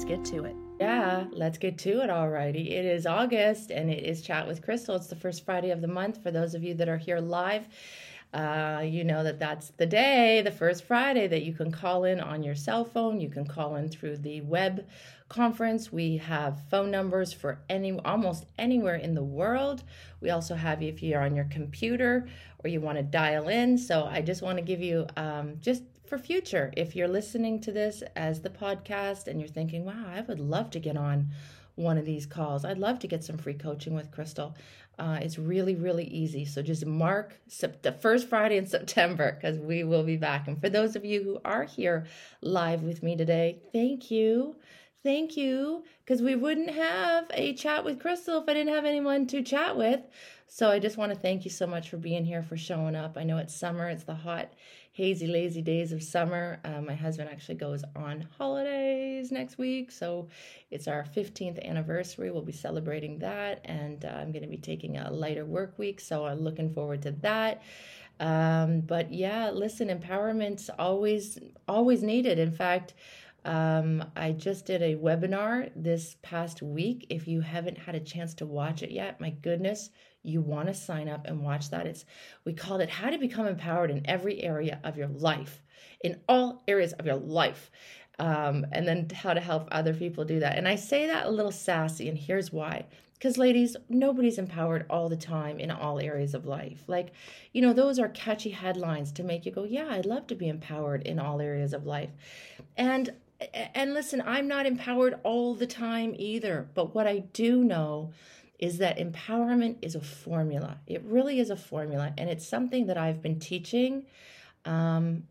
Let's get to it. Yeah, let's get to it alrighty. It is August and it is Chat with Crystal. It's the first Friday of the month. For those of you that are here live, uh, you know that that's the day, the first Friday, that you can call in on your cell phone. You can call in through the web conference. We have phone numbers for any almost anywhere in the world. We also have if you're on your computer or you want to dial in. So I just want to give you um, just for future. If you're listening to this as the podcast and you're thinking, wow, I would love to get on one of these calls, I'd love to get some free coaching with Crystal. Uh, it's really, really easy. So just mark the first Friday in September because we will be back. And for those of you who are here live with me today, thank you. Thank you, because we wouldn't have a chat with Crystal if I didn't have anyone to chat with. So I just want to thank you so much for being here, for showing up. I know it's summer, it's the hot hazy, lazy days of summer. Uh, my husband actually goes on holidays next week, so it's our 15th anniversary. We'll be celebrating that, and uh, I'm going to be taking a lighter work week, so I'm looking forward to that. Um, but yeah, listen, empowerment's always always needed. In fact, um, I just did a webinar this past week. If you haven't had a chance to watch it yet, my goodness, you want to sign up and watch that. It's we called it how to become empowered in every area of your life, in all areas of your life. Um, and then how to help other people do that. And I say that a little sassy, and here's why. Because, ladies, nobody's empowered all the time in all areas of life. Like, you know, those are catchy headlines to make you go, yeah, I'd love to be empowered in all areas of life. And and listen, I'm not empowered all the time either. But what I do know is that empowerment is a formula. It really is a formula, and it's something that I've been teaching. Um,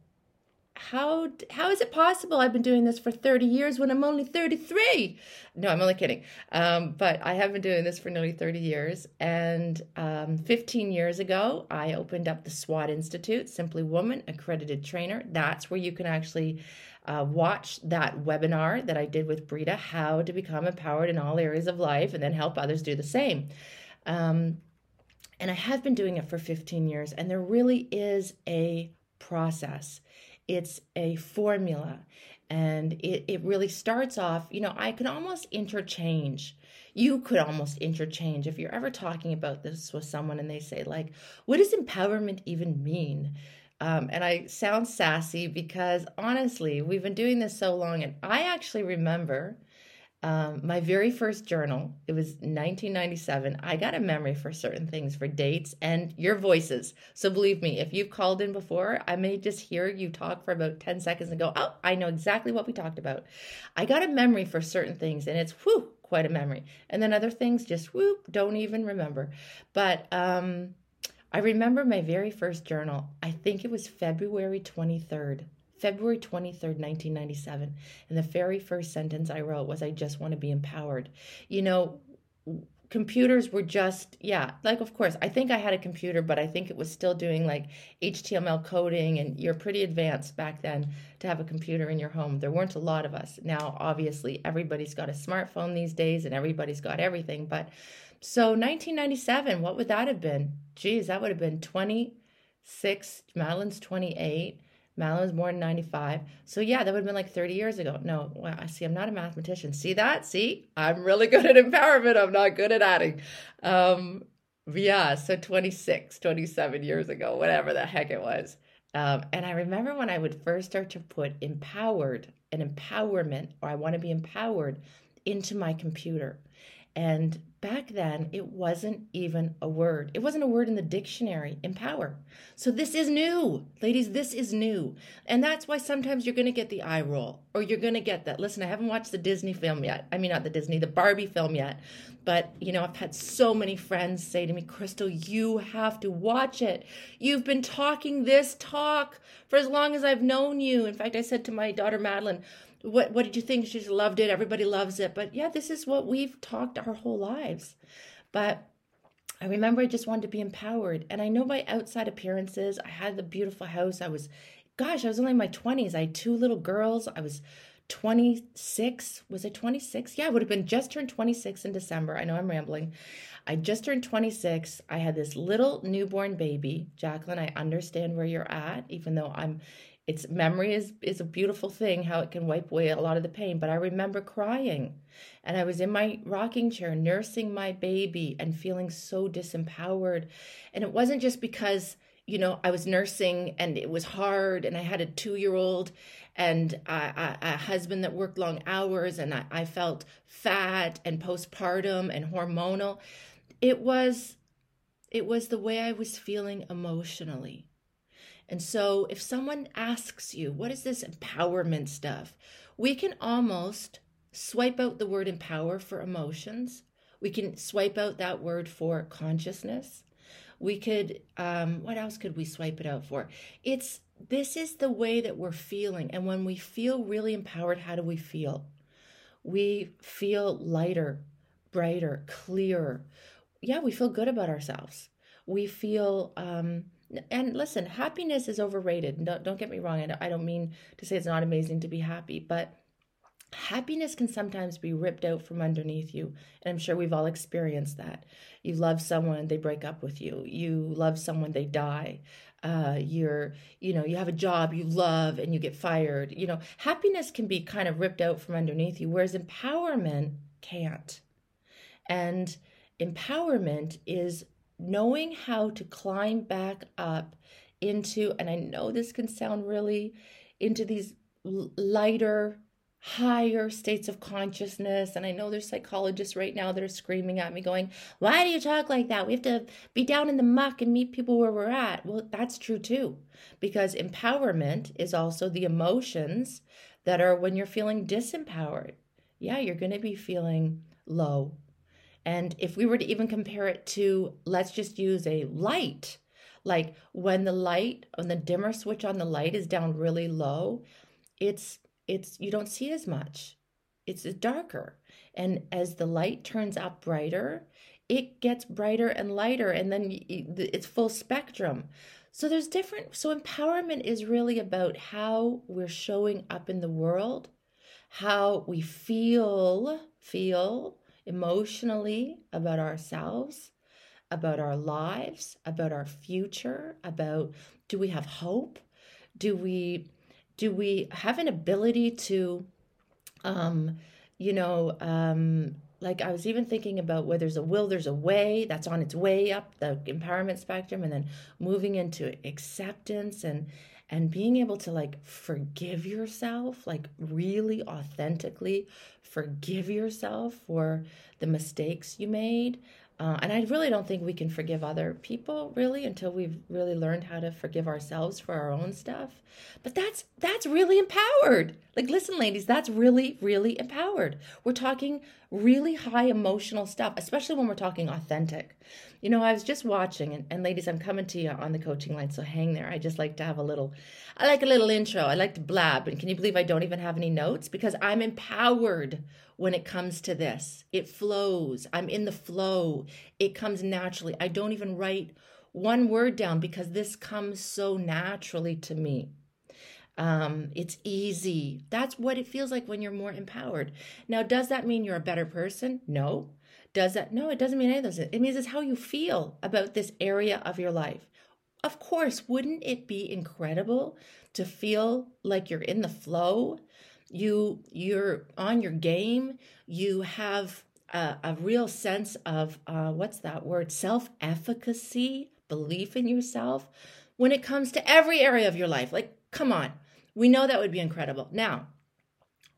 how how is it possible? I've been doing this for 30 years when I'm only 33. No, I'm only kidding. Um, but I have been doing this for nearly 30 years. And um, 15 years ago, I opened up the SWAT Institute, Simply Woman Accredited Trainer. That's where you can actually uh, watch that webinar that I did with Brita, How to Become Empowered in All Areas of Life, and then help others do the same. Um, and I have been doing it for 15 years, and there really is a process. It's a formula, and it, it really starts off, you know, I can almost interchange. You could almost interchange if you're ever talking about this with someone and they say, like, what does empowerment even mean? Um, and I sound sassy because honestly, we've been doing this so long. And I actually remember um, my very first journal. It was 1997. I got a memory for certain things, for dates and your voices. So believe me, if you've called in before, I may just hear you talk for about 10 seconds and go, oh, I know exactly what we talked about. I got a memory for certain things, and it's whoo, quite a memory. And then other things just whoop, don't even remember. But um, I remember my very first journal. I think it was February 23rd. February 23rd, 1997. And the very first sentence I wrote was, I just want to be empowered. You know, computers were just, yeah, like, of course, I think I had a computer, but I think it was still doing like HTML coding, and you're pretty advanced back then to have a computer in your home. There weren't a lot of us. Now, obviously, everybody's got a smartphone these days and everybody's got everything, but so 1997, what would that have been? Geez, that would have been 26. Madeline's 28. Madeline's born in 95. So yeah, that would have been like 30 years ago. No, well, I see. I'm not a mathematician. See that? See, I'm really good at empowerment. I'm not good at adding. Um, yeah, so 26, 27 years ago, whatever the heck it was. Um, and I remember when I would first start to put empowered and empowerment, or I want to be empowered into my computer. And back then, it wasn't even a word. It wasn't a word in the dictionary, empower. So this is new. Ladies, this is new. And that's why sometimes you're going to get the eye roll or you're going to get that. Listen, I haven't watched the Disney film yet. I mean, not the Disney, the Barbie film yet. But, you know, I've had so many friends say to me, Crystal, you have to watch it. You've been talking this talk for as long as I've known you. In fact, I said to my daughter, Madeline, what what did you think? She loved it. Everybody loves it. But yeah, this is what we've talked our whole lives. But I remember I just wanted to be empowered. And I know by outside appearances, I had the beautiful house. I was, gosh, I was only in my 20s. I had two little girls. I was 26. Was I 26? Yeah, I would have been just turned 26 in December. I know I'm rambling. I just turned 26. I had this little newborn baby. Jacqueline, I understand where you're at, even though I'm it's memory is is a beautiful thing how it can wipe away a lot of the pain but i remember crying. And i was in my rocking chair nursing my baby and feeling so disempowered. And it wasn't just because you know i was nursing and it was hard and i had a two year old and a, a, husband that worked long hours and I, I felt fat and postpartum and hormonal. It was it was the way i was feeling emotionally and so if someone asks you, what is this empowerment stuff? We can almost swipe out the word empower for emotions. We can swipe out that word for consciousness. We could, um, what else could we swipe it out for? It's this is the way that we're feeling. And when we feel really empowered, how do we feel? We feel lighter, brighter, clearer. Yeah, we feel good about ourselves. We feel, um, and listen, happiness is overrated. Don't, don't get me wrong. I don't, I don't mean to say it's not amazing to be happy, but happiness can sometimes be ripped out from underneath you. And I'm sure we've all experienced that. You love someone, they break up with you. You love someone, they die. Uh, you're, you know, you have a job you love and you get fired. You know, happiness can be kind of ripped out from underneath you, whereas empowerment can't. And empowerment is knowing how to climb back up into, and I know this can sound really into these lighter, higher states of consciousness. And I know there's psychologists right now that are screaming at me, going, Why do you talk like that? We have to be down in the muck and meet people where we're at. Well, that's true too, because empowerment is also the emotions that are when you're feeling disempowered. Yeah, you're going to be feeling low, and if we were to even compare it to, let's just use a light, like when the light on the dimmer switch on the light is down really low, it's it's you don't see as much. It's darker. And as the light turns up brighter, it gets brighter and lighter and then it's full spectrum. So there's different so empowerment is really about how we're showing up in the world, how we feel feel emotionally about ourselves, about our lives, about our future, about do we have hope? Do we do we have an ability to um you know um like I was even thinking about where there's a will, there's a way that's on its way up the empowerment spectrum, and then moving into acceptance and and being able to like forgive yourself, like really authentically forgive yourself for the mistakes you made. Uh, and I really don't think we can forgive other people really until we've really learned how to forgive ourselves for our own stuff. But that's that's really empowered. Like listen ladies, that's really really empowered. We're talking really high emotional stuff, especially when we're talking authentic. You know, I was just watching, and, and ladies, I'm coming to you on the coaching line, so hang there. I just like to have a little, I like a little intro. I like to blab. And can you believe I don't even have any notes? Because I'm empowered when it comes to this. It flows. I'm in the flow. It comes naturally. I don't even write one word down because this comes so naturally to me. Um, it's easy. That's what it feels like when you're more empowered. Now, does that mean you're a better person? No. Does that? No, it doesn't mean any of those. It means it's how you feel about this area of your life. Of course, wouldn't it be incredible to feel like you're in the flow? You you're on your game. You have a, a real sense of uh, what's that word? Self efficacy, belief in yourself when it comes to every area of your life. Like, come on, we know that would be incredible. Now,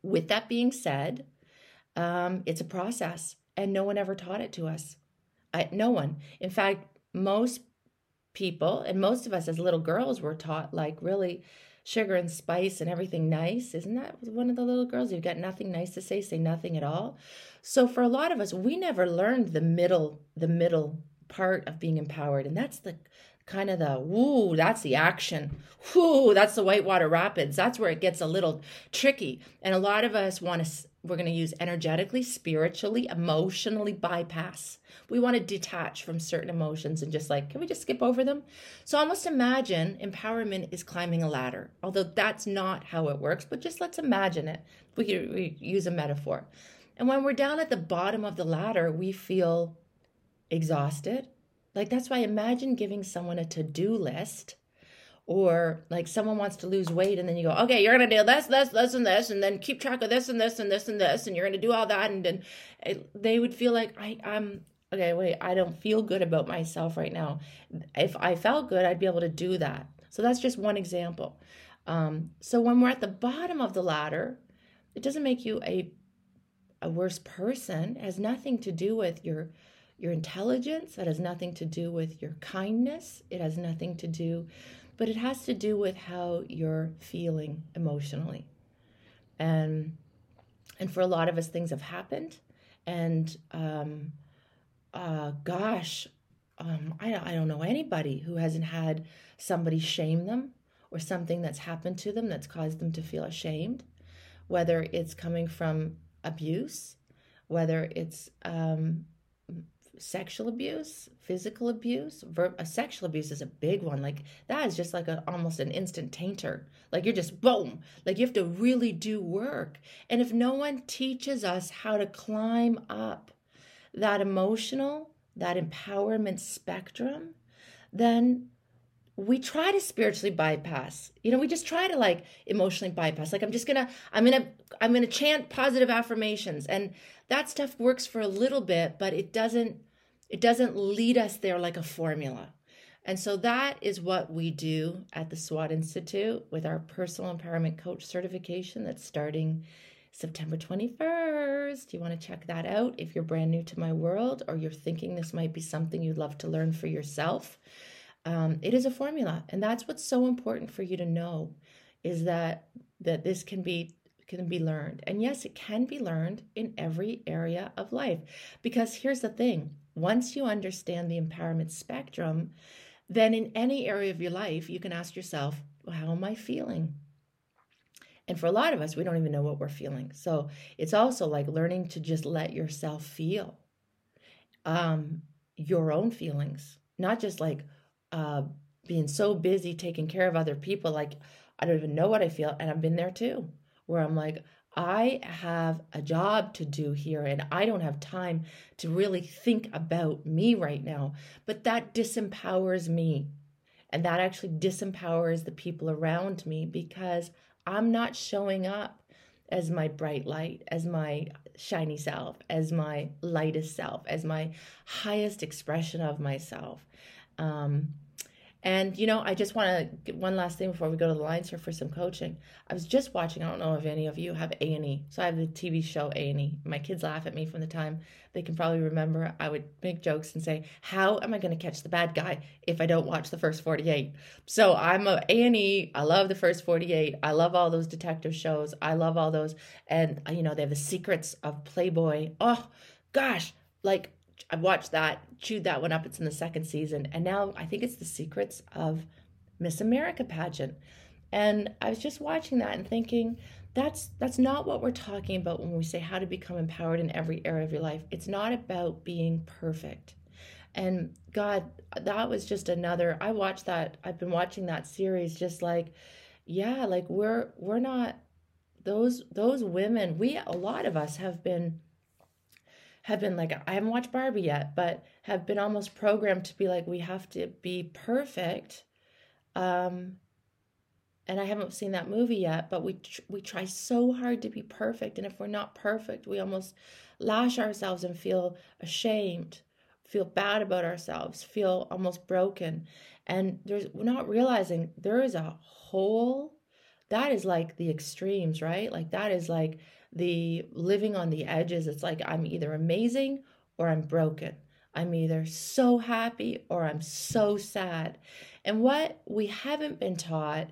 with that being said, um, it's a process and no one ever taught it to us. I, no one. In fact, most people and most of us as little girls were taught like really sugar and spice and everything nice. Isn't that one of the little girls? You've got nothing nice to say, say nothing at all. So for a lot of us, we never learned the middle, the middle part of being empowered. And that's the kind of the woo, that's the action. Whoo, that's the whitewater rapids. That's where it gets a little tricky. And a lot of us want to we're going to use energetically, spiritually, emotionally bypass. We want to detach from certain emotions and just like, can we just skip over them? So almost imagine empowerment is climbing a ladder, although that's not how it works, but just let's imagine it. We, we use a metaphor. And when we're down at the bottom of the ladder, we feel exhausted. Like that's why imagine giving someone a to do list or like someone wants to lose weight and then you go okay you're to do this this this and this and then keep track of this and this and this and this and you're to do all that and then they would feel like i i'm okay wait i don't feel good about myself right now. If i felt good i'd be able to do that. So that's just one example. Um, so when we're at the bottom of the ladder it doesn't make you a a worse person. It has nothing to do with your your intelligence. It has nothing to do with your kindness. It has nothing to do but it has to do with how you're feeling emotionally. And and for a lot of us, things have happened, and um, uh, gosh, um, I I don't know anybody who hasn't had somebody shame them or something that's happened to them that's caused them to feel ashamed, whether it's coming from abuse, whether it's um, sexual abuse, physical abuse, ver- a sexual abuse is a big one. Like that is just like a, almost an instant tainter. Like you're just boom. Like you have to really do work. And if no one teaches us how to climb up that emotional, that empowerment spectrum, then we try to spiritually bypass you know we just try to like emotionally bypass like i'm just gonna i'm gonna i'm gonna chant positive affirmations and that stuff works for a little bit but it doesn't it doesn't lead us there like a formula. And so that is what we do at the SWAT Institute with our personal empowerment coach certification that's starting September 21st. You want to check that out if you're brand new to my world or you're thinking this might be something you'd love to learn for yourself. Um, it is a formula, and that's what's so important for you to know is that that this can be can be learned. And yes, it can be learned in every area of life. Because here's the thing once you understand the empowerment spectrum, then in any area of your life, you can ask yourself, well, how am I feeling? And for a lot of us, we don't even know what we're feeling. So it's also like learning to just let yourself feel um, your own feelings, not just like uh, being so busy taking care of other people. Like, I don't even know what I feel. And I've been there too where I'm like, I have a job to do here and I don't have time to really think about me right now. But that disempowers me. And that actually disempowers the people around me because I'm not showing up as my bright light, as my shiny self, as my lightest self, as my highest expression of myself. Um, and you know, I just want to get one last thing before we go to the lines here for some coaching. I was just watching. I don't know if any of you have A and E. So I have the TV show A and E. My kids laugh at me from the time they can probably remember. I would make jokes and say, "How am I going to catch the bad guy if I don't watch the first 48?" So I'm a A and E. I love the first 48. I love all those detective shows. I love all those, and you know, they have the secrets of Playboy. Oh gosh, like I watched that, chewed that one up. It's in the second season. And now I think it's the secrets of Miss America pageant. And I was just watching that and thinking, that's that's not what we're talking about when we say how to become empowered in every area of your life. It's not about being perfect. And God, that was just another I watched that I've been watching that series just like yeah, like we're we're not those those women, we a lot of us have been have been like I haven't watched Barbie yet, but have been almost programmed to be like we have to be perfect. Um and I haven't seen that movie yet, but we tr- we try so hard to be perfect and if we're not perfect, we almost lash ourselves and feel ashamed, feel bad about ourselves, feel almost broken. And there's we're not realizing there is a whole that is like the extremes, right? Like that is like the living on the edges. It's like I'm either amazing or I'm broken. I'm either so happy or I'm so sad. And what we haven't been taught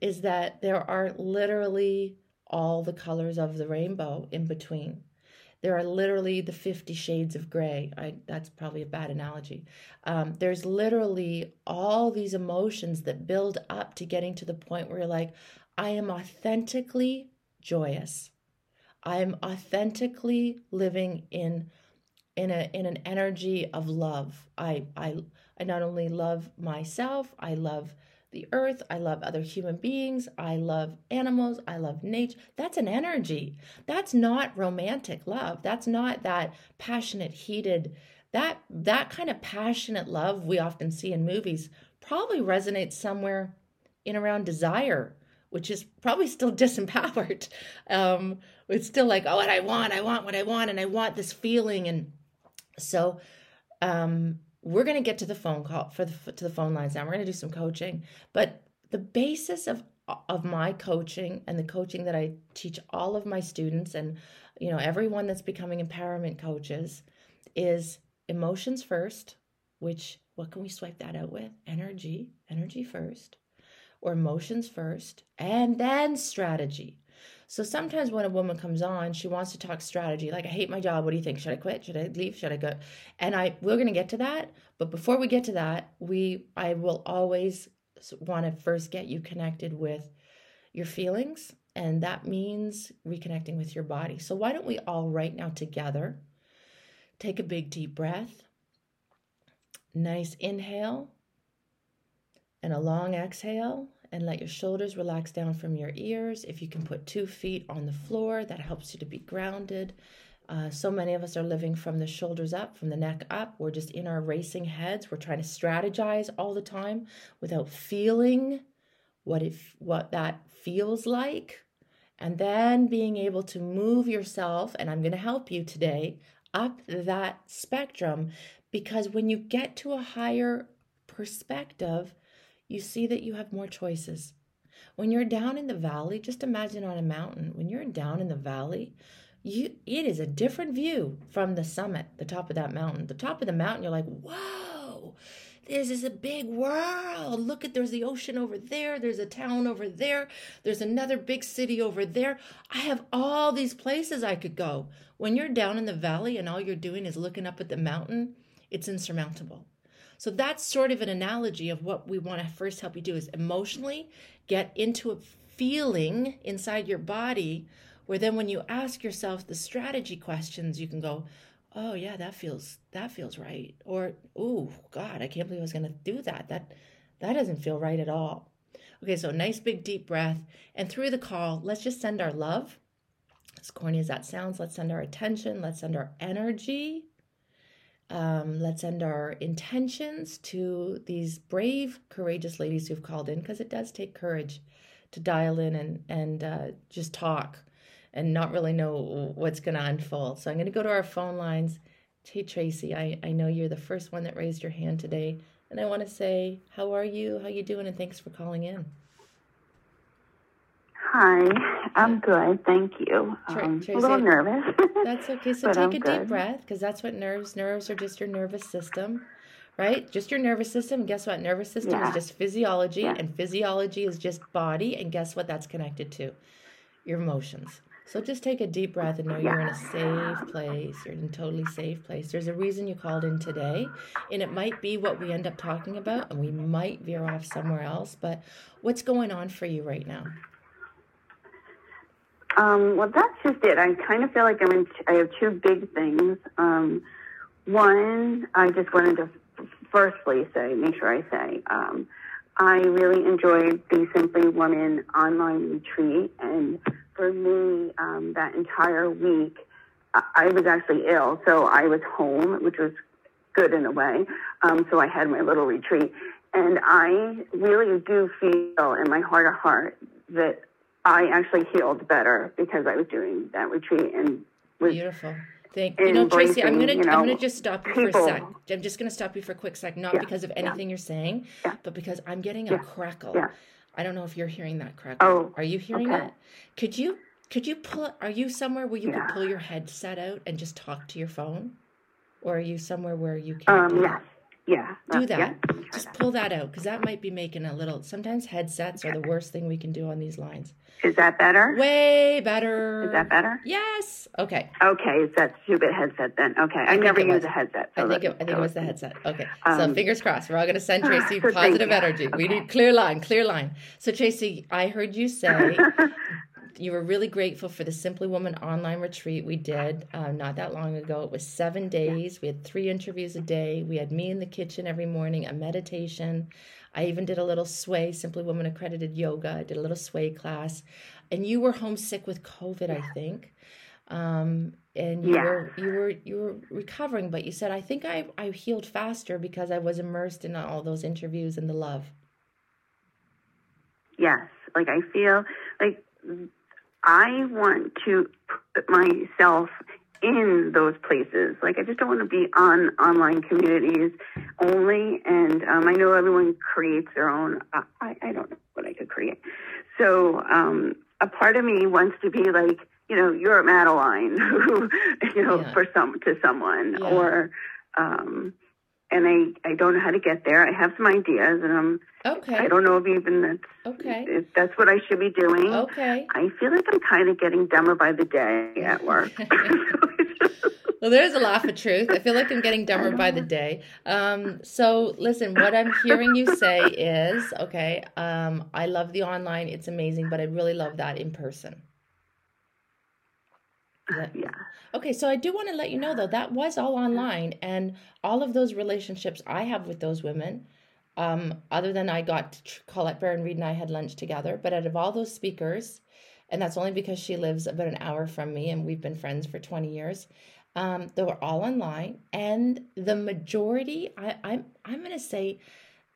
is that there are literally all the colors of the rainbow in between. There are literally the 50 shades of gray. I, that's probably a bad analogy. Um, there's literally all these emotions that build up to getting to the point where you're like, I am authentically joyous. I'm authentically living in in a in an energy of love. I I I not only love myself, I love the earth, I love other human beings, I love animals, I love nature. That's an energy. That's not romantic love. That's not that passionate, heated that that kind of passionate love we often see in movies probably resonates somewhere in around desire which is probably still disempowered. Um, it's still like oh what i want i want what i want and i want this feeling. And so um, we're going to get to the phone call for the to the phone lines now. We're going to do some coaching. But the basis of of my coaching and the coaching that i teach all of my students and you know everyone that's becoming empowerment coaches is emotions first, which what can we swipe that out with? Energy, energy first, or emotions first, and then strategy. So sometimes when a woman comes on, she wants to talk strategy. Like, I hate my job. What do you think? Should I quit? Should I leave? Should I go? And I we're gonna get to that. But before we get to that, we I will always want to first get you connected with your feelings, and that means reconnecting with your body. So why don't we all right now together Take a big deep breath. Nice inhale and a long exhale. And let your shoulders relax down from your ears. If you can put two feet on the floor, that helps you to be grounded. Uh, so many of us are living from the shoulders up, from the neck up. We're just in our racing heads. We're trying to strategize all the time without feeling what if what that feels like and then being able to move yourself and i'm going to help you today up that spectrum because when you get to a higher perspective, you see that you have more choices. When you're down in the valley, just imagine on a mountain, when you're down in the valley, you it is a different view from the summit, the top of that mountain. The top of the mountain, you're like, whoa, this is a big world. Look at there's the ocean over there, there's a town over there, there's another big city over there. I have all these places I could go. When you're down in the valley and all you're doing is looking up at the mountain, it's insurmountable. So that's sort of an analogy of what we want to first help you do is emotionally get into a feeling inside your body where then when you ask yourself the strategy questions, you can go, oh yeah that feels that feels right or oh god i can't believe i was going to do that. That that doesn't feel right at all. Okay so nice big deep breath and through the call let's just send our love. As corny as that sounds let's send our attention let's send our energy um, let's send our intentions to these brave courageous ladies who've called in because it does take courage to dial in and and uh, just talk and not really know what's going to unfold. So I'm going to go to our phone lines. Hey, Tracy, I, I know you're the first one that raised your hand today. And I want to say, how are you? How you doing? And thanks for calling in. Hi, I'm good. Thank you. Um, Tracy, a little nervous. that's okay. So take I'm a good. deep breath because that's what nerves, nerves are just your nervous system, right? Just your nervous system. And guess what? Nervous system yeah. is just physiology, yeah. and physiology is just body. And guess what that's connected to? Your emotions. So just take a deep breath and know you're in a safe place. You're in a totally safe place. There's a reason you called in today, and it might be what we end up talking about, and we might veer off somewhere else. But what's going on for you right now? Um, well, that's just it. I kind of feel like I'm in. I have two big things. Um, one, I just wanted to firstly say, make sure I say, um, I really enjoyed the Simply Woman online retreat and for me, um, that entire week, I, I was actually ill, so I was home, which was good in a way. Um, so I had my little retreat, and I really do feel in my heart of heart that I actually healed better because I was doing that retreat and was beautiful. Thank you. know, Tracy, I'm gonna you know, I'm gonna just stop you people. for a sec. I'm just gonna stop you for a quick sec, not yeah, because of anything yeah. you're saying, yeah. but because I'm getting a crackle I don't know if you're hearing that crackle. Oh, are you hearing okay. that? Could you could you pull? Are you somewhere where you could pull your headset out and just talk to your phone, or are you somewhere where you can? Um, yeah, yeah. Do that. Yeah. Just pull that out because that might be making a little. Sometimes headsets are the worst thing we can do on these lines. Is that better? Way better. Is that better? Yes. Okay. Okay. Is that stupid headset then? Okay. I, I never use a headset. So I think it, I think it was the headset. Okay. Um, so fingers crossed. We're all going to send Tracy so positive energy. Okay. We need clear line, clear line. So Tracy, I heard you say you were really grateful for the Simply Woman online retreat we did uh, not that long ago. It was seven days. We had three interviews a day. We had me in the kitchen every morning, a meditation. I even did a little sway, Simply Woman accredited yoga. I did a little sway class. And you were homesick with COVID, I think. Um, and you Yeah. were you were you were recovering, but you said I think I I healed faster because I was immersed in all those interviews and the love. Yes. Like I feel like I want to put myself in those places. Like I just don't want to be on online communities only. And um, I know everyone creates their own. I, I don't know what I could create. So um, a part of me wants to be like, you know, you're at Madeline, who, you know, Yeah. for some to someone, Yeah. or, um, and I I don't know how to get there. I have some ideas, and I'm Okay. I don't know if even that's Okay. if that's what I should be doing. Okay. I feel like I'm kind of getting dumber by the day at work. Well, there's a laugh of truth. I feel like I'm getting dumber by the day. Um, so listen, what I'm hearing you say is, okay, um, I love the online, it's amazing, but I really love that in person. Yeah. Okay, so I do want to let you know though that was all online, and all of those relationships I have with those women, um, other than I got Colette Baron-Reid and I had lunch together, but out of all those speakers, and that's only because she lives about an hour from me, and we've been friends for twenty years. Um, they were all online, and the majority, I, I'm I'm gonna say,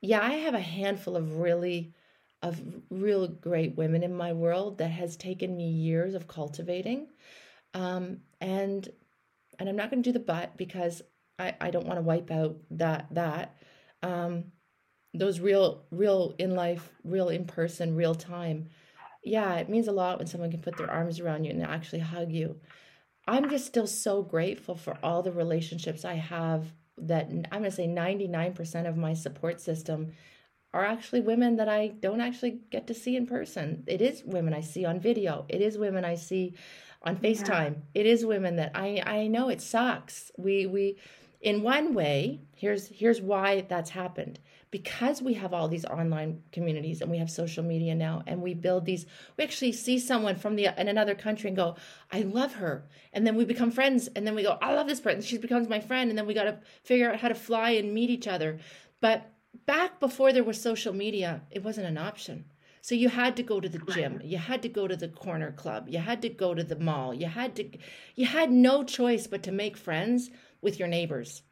yeah, I have a handful of really of real great women in my world that has taken me years of cultivating um, and and I'm not going to do the but because I, I don't want to wipe out that that um, those real real in life real in person real time yeah it means a lot when someone can put their arms around you and actually hug you I'm just still so grateful for all the relationships I have that I'm going to say 99% of my support system are actually women that I don't actually get to see in person. It is women I see on video. It is women I see on FaceTime. It is women that I I know it sucks. We we in one way, here's here's why that's happened. Because we have all these online communities and we have social media now and we build these we actually see someone from the in another country and go, I love her. And then we become friends and then we go, I love this person. She becomes my friend and then we got to figure out how to fly and meet each other. But back before there was social media, it wasn't an option. So you had to go to the gym, you had to go to the corner club, you had to go to the mall, you had to you had no choice but to make friends with your neighbors.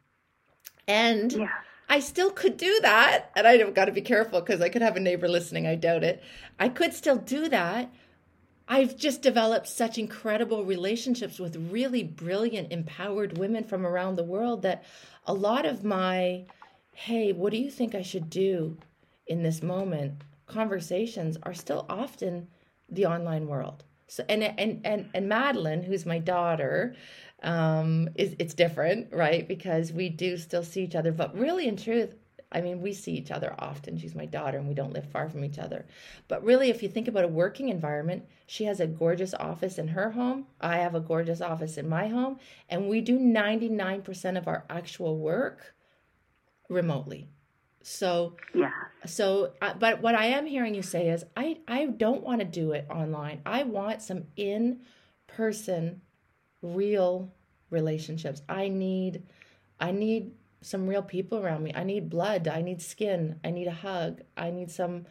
And Yeah. I still could do that. And I've got to be careful because I could have a neighbor listening. I doubt it. I could still do that. I've just developed such incredible relationships with really brilliant, empowered women from around the world that a lot of my, hey, what do you think I should do in this moment? Conversations are still often the online world. So and and and and Madeline, who's my daughter, um, is it's different, right? Because we do still see each other, but really, in truth, I mean, we see each other often. She's my daughter, and we don't live far from each other. But really, if you think about a working environment, she has a gorgeous office in her home. I have a gorgeous office in my home, and we do ninety nine percent of our actual work remotely. So Yeah. so, but what I am hearing you say is, I I don't want to do it online. I want some in person, real relationships. I need, I need some real people around me. I need blood. I need skin. I need a hug. I need some,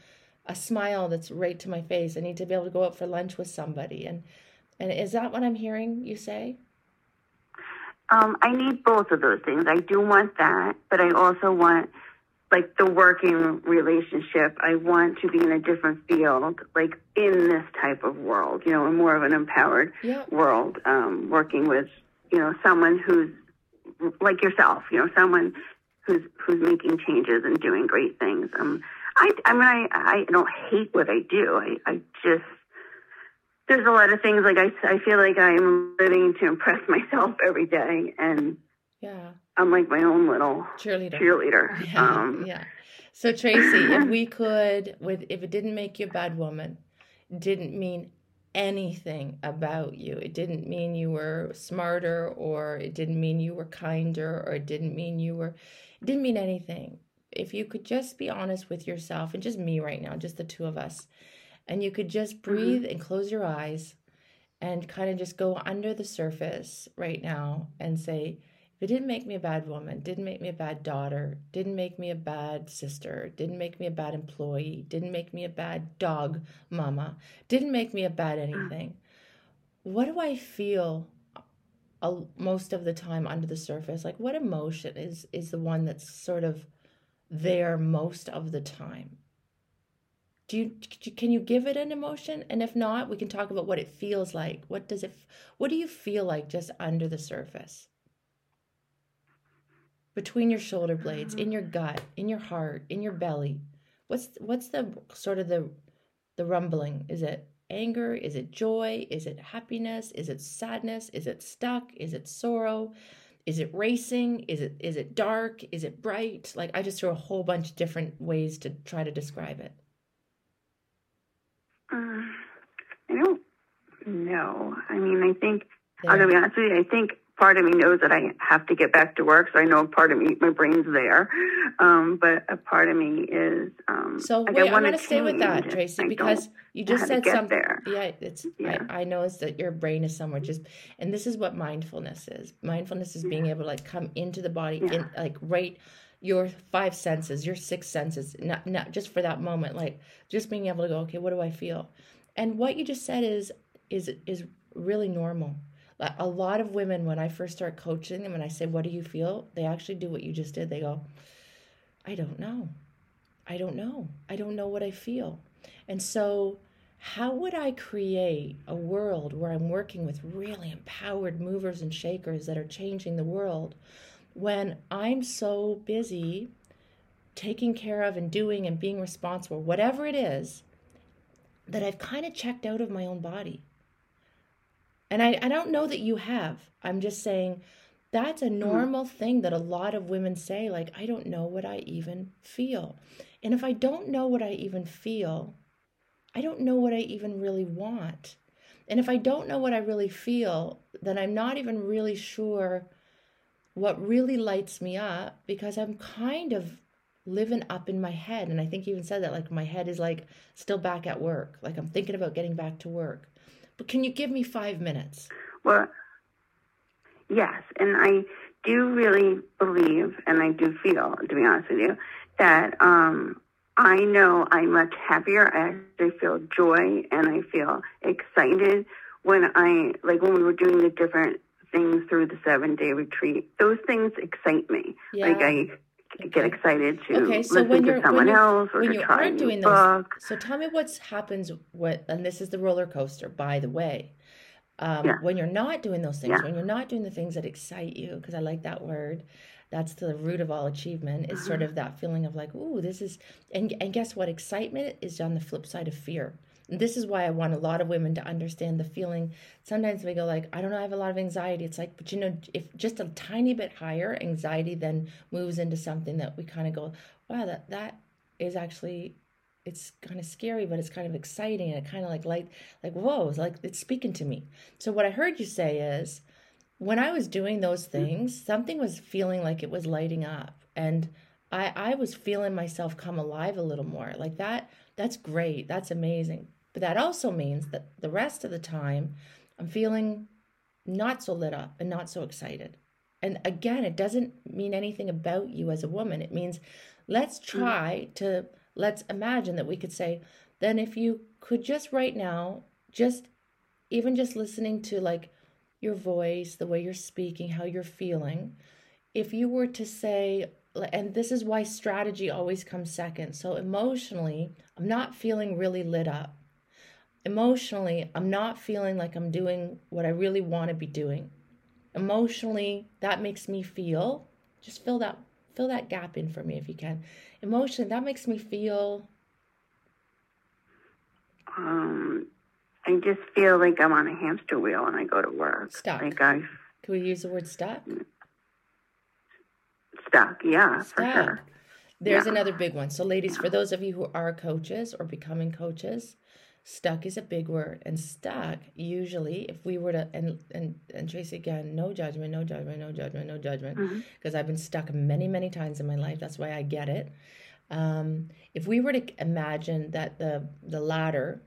a smile that's right to my face. I need to be able to go out for lunch with somebody. And and is that what I'm hearing you say? Um, I need both of those things. I do want that, but I also want like the working relationship. I want to be in a different field, like in this type of world, you know, in more of an empowered Yeah. world, um, working with, you know, someone who's like yourself, you know, someone who's who's making changes and doing great things. Um, I, I mean, I, I don't hate what I do. I, I just there's a lot of things like I, I feel like I'm living to impress myself every day, and Yeah. I'm like my own little Cheerleader. cheerleader. Yeah, Um, yeah. So Tracy, if we could, with if it didn't make you a bad woman, didn't mean anything about you. It didn't mean you were smarter, or it didn't mean you were kinder, or it didn't mean you were. It didn't mean anything. If you could just be honest with yourself and just me right now, just the two of us, and you could just Mm-hmm. breathe and close your eyes and kind of just go under the surface right now and say, it didn't make me a bad woman, didn't make me a bad daughter, didn't make me a bad sister, didn't make me a bad employee, didn't make me a bad dog mama, didn't make me a bad anything. What do I feel most of the time under the surface? Like what emotion is is the one that's sort of there most of the time? Do you can you give it an emotion? And if not, we can talk about what it feels like. What does it what do you feel like just under the surface? Between your shoulder blades, in your gut, in your heart, in your belly. What's what's the sort of the the rumbling? Is it anger? Is it joy? Is it happiness? Is it sadness? Is it stuck? Is it sorrow? Is it racing? Is it is it dark? Is it bright? Like I just threw a whole bunch of different ways to try to describe it. Uh, I don't know. I mean, I think, going to be honest with you, I think part of me knows that I have to get back to work. So I know part of me, my brain's there. Um, but a part of me is, um, So like wait, I I'm want to stay with that, Tracy, because you just said something. there. Yeah, it's Yeah. I, I know it's that your brain is somewhere just, and this is what mindfulness is. Mindfulness is being able to like come into the body, Yeah. in like right your five senses, your six senses, not not just for that moment, like just being able to go, okay, what do I feel? And what you just said is is is really normal. A lot of women, when I first start coaching them, and I say, "What do you feel?" They actually do what you just did. They go, "I don't know." I don't know. I don't know what I feel. And so, how would I create a world where I'm working with really empowered movers and shakers that are changing the world when I'm so busy taking care of and doing and being responsible, whatever it is, that I've kind of checked out of my own body? And I, I don't know that you have. I'm just saying that's a hmm. normal thing that a lot of women say, like, I don't know what I even feel. And if I don't know what I even feel, I don't know what I even really want. And if I don't know what I really feel, then I'm not even really sure what really lights me up because I'm kind of living up in my head. And I think you even said that, like, my head is like still back at work. Like, I'm thinking about getting back to work. But can you give me five minutes? Well, yes, and I do really believe, and I do feel, to be honest with you, that um, I know I'm much happier. I actually feel joy, and I feel excited when I like when we were doing the different things through the seven day retreat. Those things excite me. Yeah. Like I get excited to Okay, so listen when to you're someone when else or when to you try aren't new doing those, book. so tell me what happens. What and this is the roller coaster, by the way. Um, Yeah. When you're not doing those things, Yeah. when you're not doing the things that excite you, because I like that word. That's the root of all achievement. Is sort Uh-huh. of that feeling of like, ooh, this is, and and guess what? Excitement is on the flip side of fear. And this is why I want a lot of women to understand the feeling. Sometimes we go like, I don't know, I have a lot of anxiety. It's like, but you know, if just a tiny bit higher, anxiety then moves into something that we kind of go, wow, that that is actually it's kind of scary, but it's kind of exciting and it kind of like like like whoa, it's like it's speaking to me. So what I heard you say is when I was doing those mm-hmm. things, something was feeling like it was lighting up and I I was feeling myself come alive a little more. Like that that's great. That's amazing. But that also means that the rest of the time I'm feeling not so lit up and not so excited. And again, it doesn't mean anything about you as a woman. It means let's mm. try to let's imagine that we could say, then if you could just right now, just even just listening to like your voice, the way you're speaking, how you're feeling, if you were to say, and this is why strategy always comes second. So emotionally, I'm not feeling really lit up. Emotionally, I'm not feeling like I'm doing what I really want to be doing. Emotionally, that makes me feel, just fill that fill that gap in for me if you can. Emotionally, that makes me feel Um, I just feel like I'm on a hamster wheel when I go to work. Stuck. Like I'm can we use the word stuck? stuck. Yeah, for Stuck. sure. There's Yeah. another big one. So, ladies, for those of you who are coaches or becoming coaches, stuck is a big word. And stuck, usually, if we were to, and and and Tracy again, no judgment, no judgment, no judgment, no judgment, because I've been stuck many, many times in my life. That's why I get it. Um, if we were to imagine that the the ladder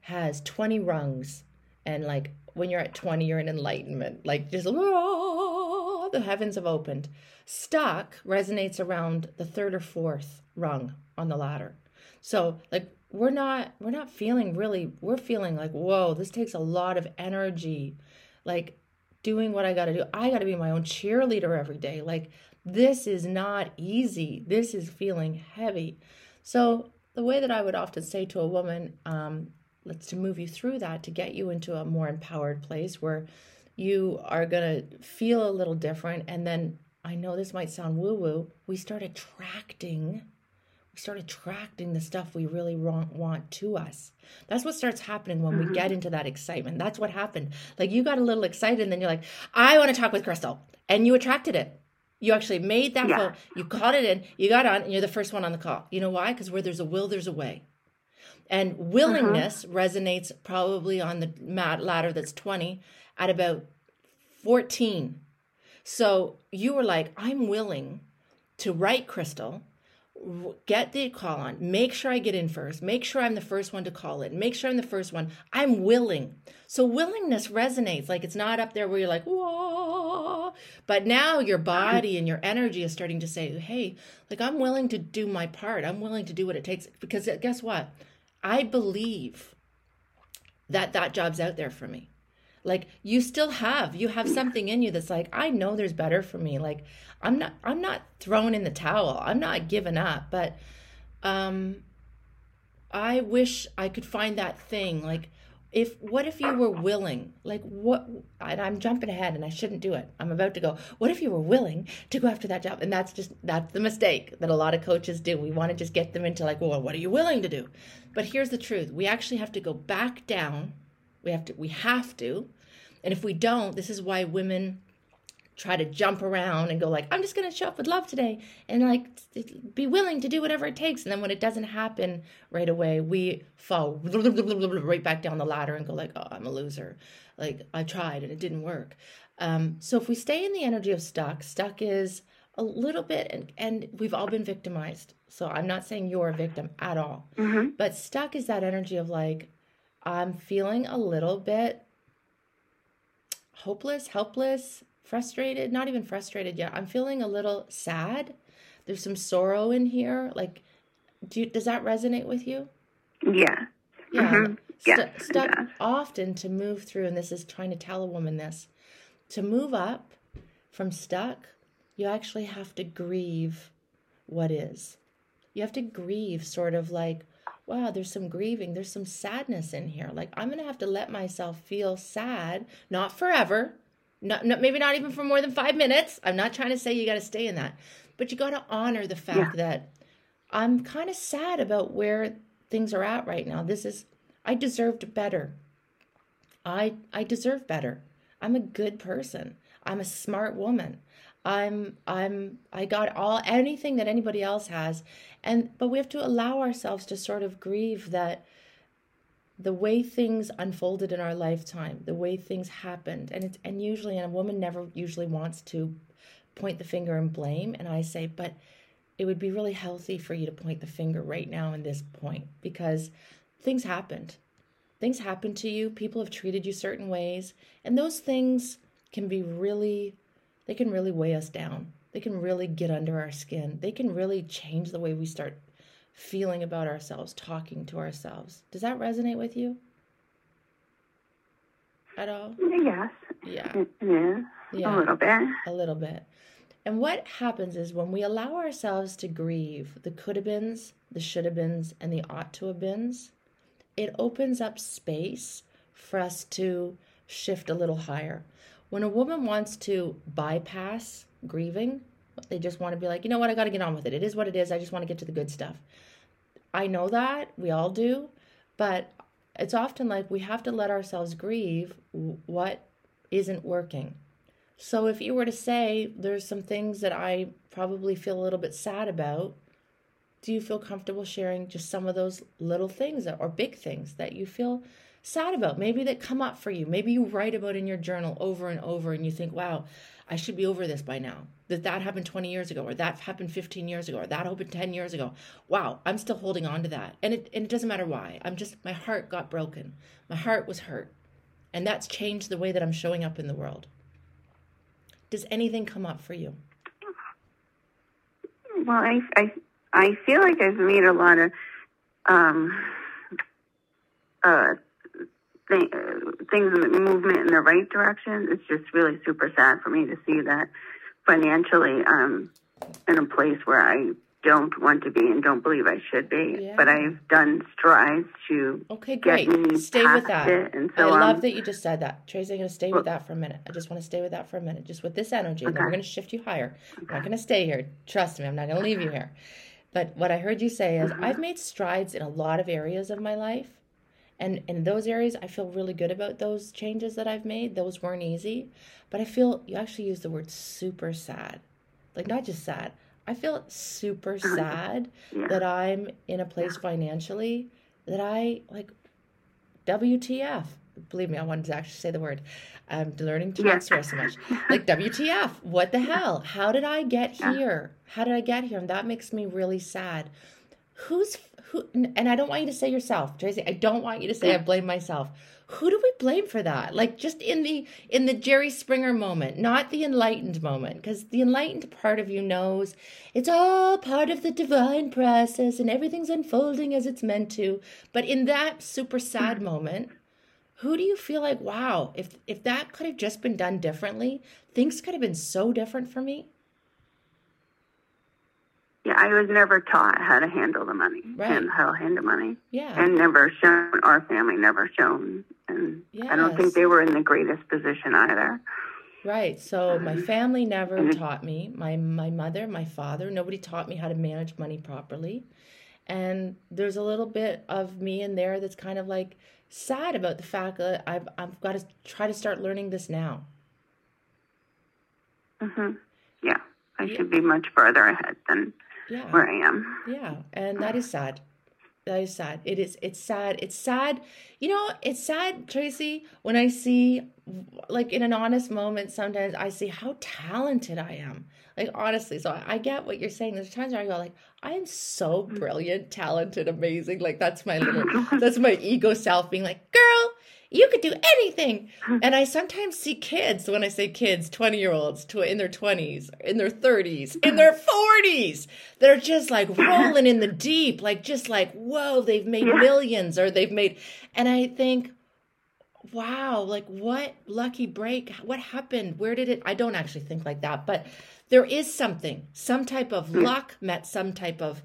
has 20 rungs and like when you're at 20 you're in enlightenment like just oh, the heavens have opened stuck resonates around the third or fourth rung on the ladder so like we're not we're not feeling really we're feeling like whoa this takes a lot of energy like doing what i got to do. I got to be my own cheerleader every day. Like this is not easy. This is feeling heavy. So the way that i would often say to a woman um, let's to move you through that to get you into a more empowered place where you are going to feel a little different. And then i know this might sound woo woo we start attracting we start attracting the stuff we really want, want to us that's what starts happening when mm-hmm. we get into that excitement that's what happened like you got a little excited and then you're like i want to talk with crystal and you attracted it you actually made that yeah. phone you caught it in you got on and you're the first one on the call you know why because where there's a will there's a way and willingness uh-huh. resonates probably on the mat ladder that's 20 at about 14. So you were like, I'm willing to write Crystal, get the call on, make sure I get in first, make sure I'm the first one to call it, make sure I'm the first one. I'm willing. So willingness resonates. Like it's not up there where you're like, whoa. But now your body and your energy is starting to say, hey, like I'm willing to do my part. I'm willing to do what it takes. Because uh, guess what? I believe that that job's out there for me. Like you still have, you have something in you that's like, I know there's better for me. Like I'm not, I'm not thrown in the towel. I'm not giving up, but, um, I wish I could find that thing. Like if what if you were willing? Like what and i'm jumping ahead and i shouldn't do it. I'm about to go what if you were willing to go after that job? And that's just that's the mistake that a lot of coaches do. We want to just get them into like well what are you willing to do? But here's the truth. We actually have to go back down. We have to we have to and if we don't this is why women try to jump around and go like i'm just going to show up with love today and like be willing to do whatever it takes. And then when it doesn't happen right away we fall right back down the ladder and go like oh i'm a loser. Like i tried and it didn't work. Um, so if we stay in the energy of stuck stuck is a little bit and, and we've all been victimized. So i'm not saying you're a victim at all. Mm-hmm. but stuck is that energy of like i'm feeling a little bit hopeless helpless frustrated, not even frustrated yet. I'm feeling a little sad. There's some sorrow in here. Like, do you, does that resonate with you? Yeah. Yeah. Mm-hmm. yeah. Stuck yeah. often to move through, and this is trying to tell a woman this to move up from stuck, you actually have to grieve what is. You have to grieve, sort of like, wow, there's some grieving, there's some sadness in here. Like, I'm going to have to let myself feel sad, not forever, not, not, maybe not even for more than five minutes. I'm not trying to say you got to stay in that, but you got to honor the fact yeah. that I'm kind of sad about where things are at right now. This is I deserved better. I I deserve better. I'm a good person. I'm a smart woman. I'm I'm I got all anything that anybody else has. And but we have to allow ourselves to sort of grieve that the way things unfolded in our lifetime, the way things happened, and it's and usually, and a woman never usually wants to point the finger and blame. And I say, but it would be really healthy for you to point the finger right now in this point because things happened. Things happened to you. People have treated you certain ways, and those things can be really, they can really weigh us down. They can really get under our skin. They can really change the way we start feeling about ourselves, talking to ourselves. Does that resonate with you at all? Yes. Yeah. Yeah. yeah. A little bit. A little bit. And what happens is when we allow ourselves to grieve the could have beens, the should have beens, and the ought to have beens, it opens up space for us to shift a little higher. When a woman wants to bypass grieving, they just want to be like, you know what, I got to get on with it. It is what it is. I just want to get to the good stuff. I know that we all do, but it's often like we have to let ourselves grieve what isn't working. So if you were to say there's some things that I probably feel a little bit sad about, do you feel comfortable sharing just some of those little things or big things that you feel sad about? Maybe that come up for you. Maybe you write about in your journal over and over and you think, "Wow, I should be over this by now. That that happened 20 years ago, or that happened 15 years ago, or that happened 10 years ago. Wow, I'm still holding on to that. And it, and it doesn't matter why. I'm just, my heart got broken. My heart was hurt. And that's changed the way that I'm showing up in the world. Does anything come up for you? Well, I, I, I feel like I've made a lot of um, uh, th- things in the movement in the right direction. It's just really super sad for me to see that financially um, in a place where I don't want to be and don't believe I should be. Yeah. But I've done strides to Okay, get great. me Stay with that. and so I love um, that you just said that. Tracy, I'm going to stay with that for a minute. I just want to stay with that for a minute, just with this energy. And then we're going to shift you higher. I'm not going to stay here. Trust me, I'm not going to leave you here. But what I heard you say is I've made strides in a lot of areas of my life. And in those areas, I feel really good about those changes that I've made. Those weren't easy. But I feel you actually used the word super sad. Like, not just sad. I feel super uh-huh. sad Yeah. that I'm in a place financially that I like WTF. Believe me, I wanted to actually say the word. I'm learning to Yeah. not swear so much. Like WTF. What the hell? How did I get Yeah. here? How did I get here? And that makes me really sad. Who's who? And I don't want you to say yourself, Tracy. I don't want you to say I blame myself. Who do we blame for that? Like just in the in the Jerry Springer moment, not the enlightened moment, because the enlightened part of you knows it's all part of the divine process and everything's unfolding as it's meant to. But in that super sad hmm. moment, who do you feel like wow if if that could have just been done differently things could have been so different for me I was never taught how to handle the money Right. and how to handle money. yeah. And never shown our family never shown. And i don't think they were in the greatest position either. Right. So my family never Mhm. taught me. My my mother my father nobody taught me how to manage money properly. And there's a little bit of me in there that's kind of like sad about the fact that i've i've got to try to start learning this now. Hmm yeah. I Yeah. should be much further ahead than yeah where i am Yeah, and that is sad. That is sad. It is. It's sad. It's sad. You know, it's sad, Tracy, when I see, like, in an honest moment, sometimes I see how talented I am. Like, honestly, so I, I get what you're saying. There's times where I go, like, I am so mm-hmm. brilliant, talented, amazing. Like, that's my little, that's my ego self being like, girl, you could do anything. And I sometimes see kids, when I say kids, 20 year olds tw- in their 20s, in their 30s, in their 40s, that are just like rolling in the deep, like just like, whoa, they've made millions or they've made. And I think, wow, like what lucky break? What happened? Where did it? I don't actually think like that, but there is something, some type of hmm. luck met some type of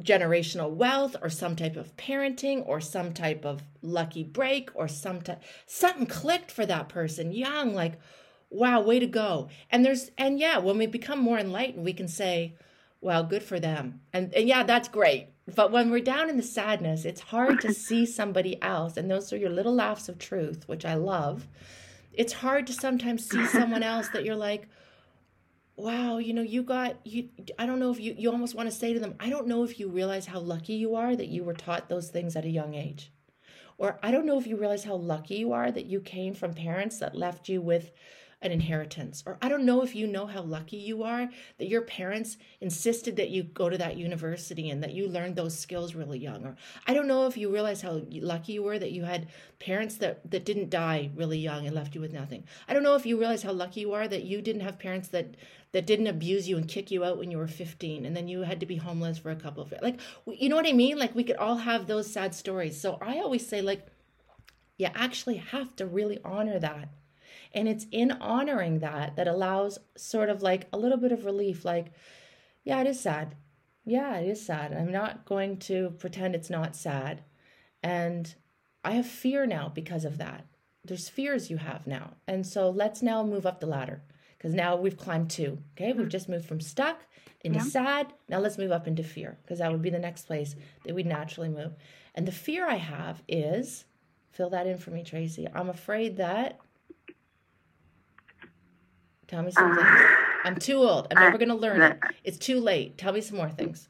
generational wealth or some type of parenting or some type of lucky break or some something clicked for that person young like wow way to go. And there's and yeah when we become more enlightened we can say well good for them. And, and yeah that's great. But when we're down in the sadness it's hard to see somebody else and those are your little laughs of truth which i love. It's hard to sometimes see someone else that you're like wow you know you got you i don't know if you you almost want to say to them i don't know if you realize how lucky you are that you were taught those things at a young age. Or i don't know if you realize how lucky you are that you came from parents that left you with an inheritance. Or i don't know if you know how lucky you are that your parents insisted that you go to that university and that you learned those skills really young. Or i don't know if you realize how lucky you were that you had parents that that didn't die really young and left you with nothing. I don't know if you realize how lucky you are that you didn't have parents that that didn't abuse you and kick you out when you were 15 and then you had to be homeless for a couple of like you know what i mean? Like we could all have those sad stories. So i always say like you actually have to really honor that. And it's in honoring that that allows sort of like a little bit of relief like yeah it is sad. Yeah it is sad. I'm not going to pretend it's not sad. And i have fear now because of that. There's fears you have now. And so let's now move up the ladder because now we've climbed two okay we've hmm. just moved from stuck into Yeah. sad now let's move up into fear because that would be the next place that we'd naturally move and the fear i have is fill that in for me tracy i'm afraid that Tell me some things. Ah. I'm too old. I'm never going to learn it. It's too late. Tell me some more things.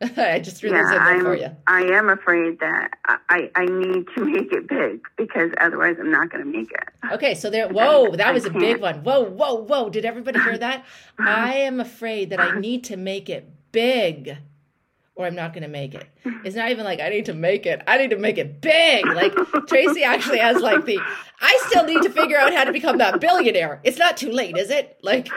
I just threw yeah, those in for you. I am afraid that I, I need to make it big because otherwise I'm not going to make it. Okay, so there. Whoa, that was a big one. Whoa, whoa, whoa! Did everybody hear that? I am afraid that I need to make it big or I'm not going to make it. It's not even like I need to make it. I need to make it big. Like Tracy actually has like the I still need to figure out how to become that billionaire. It's not too late, is it? Like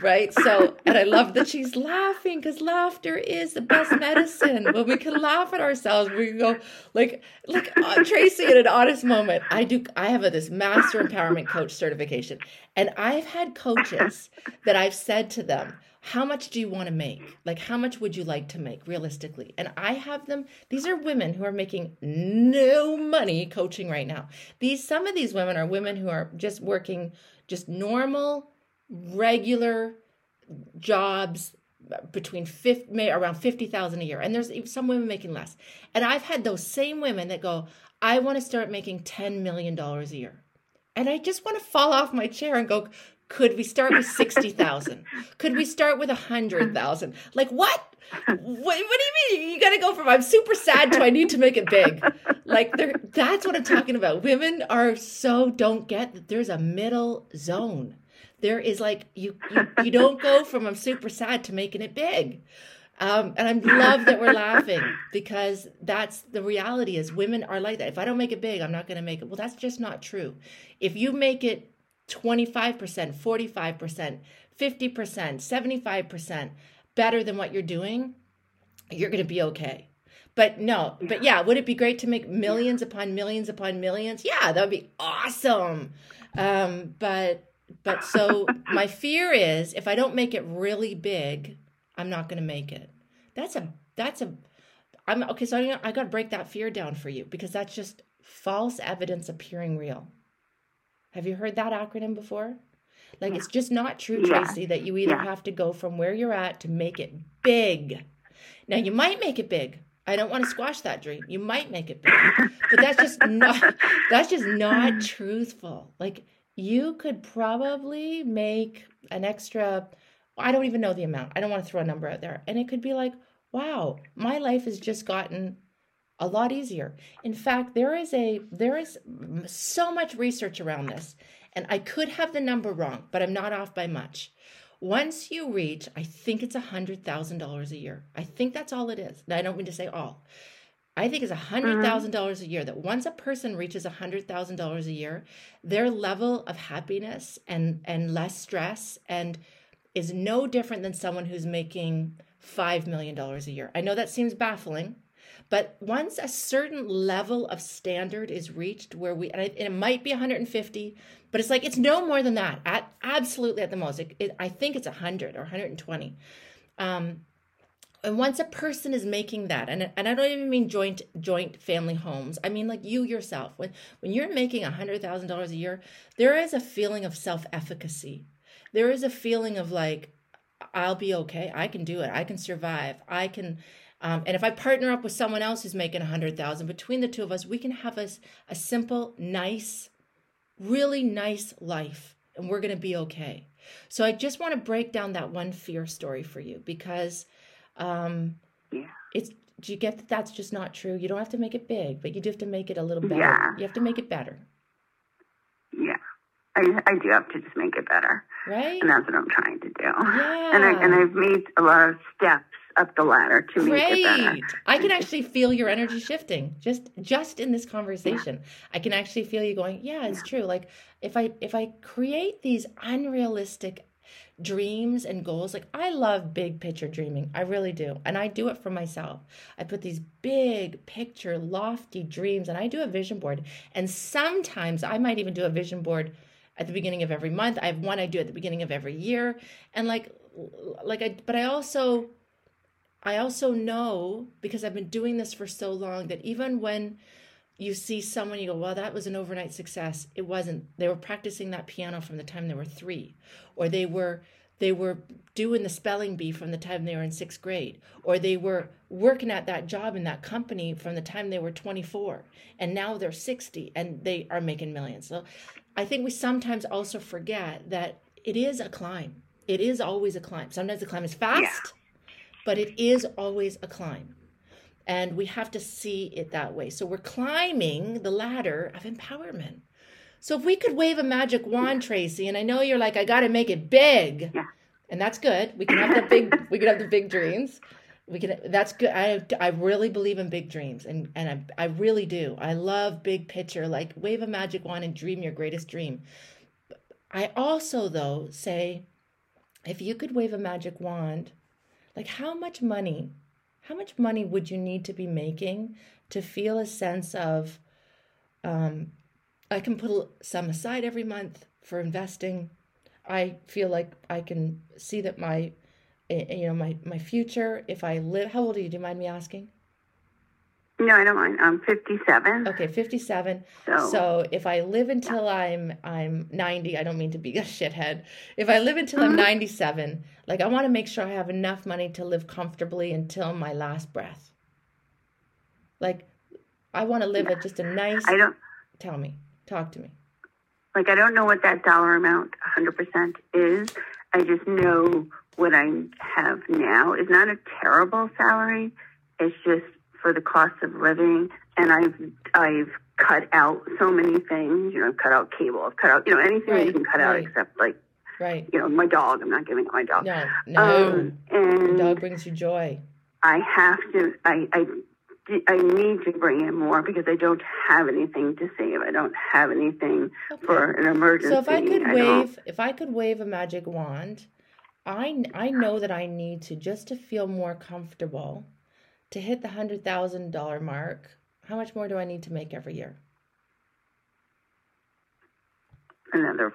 right? So and I love that she's laughing cuz laughter is the best medicine. When we can laugh at ourselves, we can go like like uh, Tracy in an honest moment. I do I have a, this master empowerment coach certification and I've had coaches that I've said to them, how much do you want to make? Mm-hmm. Like, how much would you like to make realistically? And I have them, these are women who are making no money coaching right now. These, some of these women are women who are just working just normal, regular jobs uh, between 50, around 50,000 a year. And there's some women making less. And I've had those same women that go, I want to start making $10 million a year. And I just want to fall off my chair and go, could we start with 60,000? Could we start with 100,000? Like what? what? What do you mean? You got to go from I'm super sad to I need to make it big. Like that's what I'm talking about. Women are so don't get that there's a middle zone. There is like you you, you don't go from I'm super sad to making it big. Um, and I love that we're laughing because that's the reality is women are like that. If I don't make it big, I'm not going to make it. Well, that's just not true. If you make it 25%, 45%, 50%, 75% better than what you're doing, you're going to be okay. But no, but yeah, would it be great to make millions upon millions upon millions? Yeah, that would be awesome. Um, but but so my fear is if I don't make it really big, I'm not going to make it. That's a that's a I'm okay. So I, I got to break that fear down for you because that's just false evidence appearing real. Have you heard that acronym before? Like yeah. it's just not true, Tracy, yeah. that you either yeah. have to go from where you're at to make it big. Now you might make it big. I don't want to squash that dream. You might make it big. But that's just not that's just not truthful. Like you could probably make an extra I don't even know the amount. I don't want to throw a number out there. And it could be like, wow, my life has just gotten a lot easier. In fact, there is a there is so much research around this, and I could have the number wrong, but I'm not off by much. Once you reach, I think it's a hundred thousand dollars a year. I think that's all it is. Now I don't mean to say all. I think it's a hundred thousand mm-hmm. dollars a year. That once a person reaches a hundred thousand dollars a year, their level of happiness and and less stress and is no different than someone who's making five million dollars a year. I know that seems baffling but once a certain level of standard is reached, where we, and it, might be 150, but it's like, it's no more than that, at absolutely at the most. It, it, I think it's 100 or 120. Um, and once a person is making that and, and i don't even mean joint joint family homes. I mean like you yourself when when you're making $100000 a year there is a feeling of self-efficacy. There is a feeling of like i'll be okay. I can do it. I can survive. I can um, and if I partner up with someone else who's making a hundred thousand, between the two of us, we can have a, a simple, nice, really nice life, and we're going to be okay. So I just want to break down that one fear story for you because um, yeah. it's. Do you get that that's just not true? You don't have to make it big, but you do have to make it a little better. Yeah. You have to make it better. Yeah. I, I do have to just make it better. Right. And that's what I'm trying to do. Yeah. And I and I've made a lot of steps up the ladder to Great. make it. I can actually feel your energy shifting just just in this conversation. Yeah. I can actually feel you going, yeah, it's yeah. true. Like if I if I create these unrealistic dreams and goals, like I love big picture dreaming. I really do. And I do it for myself. I put these big picture lofty dreams and I do a vision board. And sometimes I might even do a vision board at the beginning of every month. I have one I do at the beginning of every year. And like like I but I also I also know because I've been doing this for so long that even when you see someone, you go, well, that was an overnight success. It wasn't. They were practicing that piano from the time they were three, or they were they were doing the spelling bee from the time they were in sixth grade, or they were working at that job in that company from the time they were 24, and now they're 60 and they are making millions. So I think we sometimes also forget that it is a climb. It is always a climb. Sometimes the climb is fast. Yeah but it is always a climb. And we have to see it that way. So we're climbing the ladder of empowerment. So if we could wave a magic wand, Tracy, and I know you're like, I got to make it big. Yeah. And that's good. We can have the big, we can have the big dreams. We can, that's good. I, I really believe in big dreams and, and I, I really do. I love big picture, like wave a magic wand and dream your greatest dream. I also, though, say if you could wave a magic wand, like how much money, how much money would you need to be making to feel a sense of, um, I can put some aside every month for investing. I feel like I can see that my, eh, you know, my my future. If I live, how old are you? Do you mind me asking? No, I don't mind. I'm 57. Okay, 57. So, So if I live until I'm I'm 90, I don't mean to be a shithead. If I live until Mm-hmm. I'm 97, like I want to make sure I have enough money to live comfortably until my last breath. Like I want to live at just a nice I don't tell me. Talk to me. like I don't know what that dollar amount 100% is. I just know what I have now is not a terrible salary. It's just for the cost of living and I've I've cut out so many things, you know, I've cut out cable, I've cut out, you know, anything that you can cut out except like, Right. you know, my dog. I'm not giving up my dog. No. No. Um, and Dog brings you joy. I have to, I, I, I need to bring in more because I don't have anything to save. I don't have anything Okay. for an emergency. So if I could don't- wave, if I could wave a magic wand, I I know that I need to just to feel more comfortable, to hit the hundred thousand dollar mark. How much more do I need to make every year? another,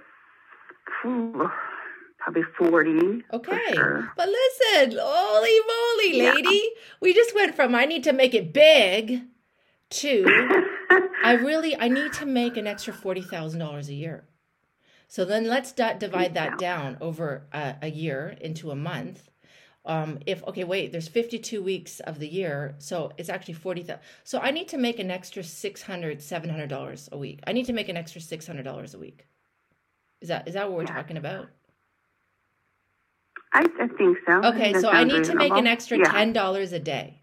probably 40. Okay, sure. but listen, holy moly, Yeah. lady, we just went from I need to make it big to I really I need to make an extra forty thousand dollars a year. So then let's di- divide that down over a, a year into a month. Um, if okay, wait, there's 52 weeks of the year, so it's actually 40,000. So I need to make an extra 600 700 dollars a week. I need to make an extra 600 dollars a week. Is that is that what we're Yeah. talking about? I, I think so. Okay, That so I need to make an extra Yeah. ten dollars a day.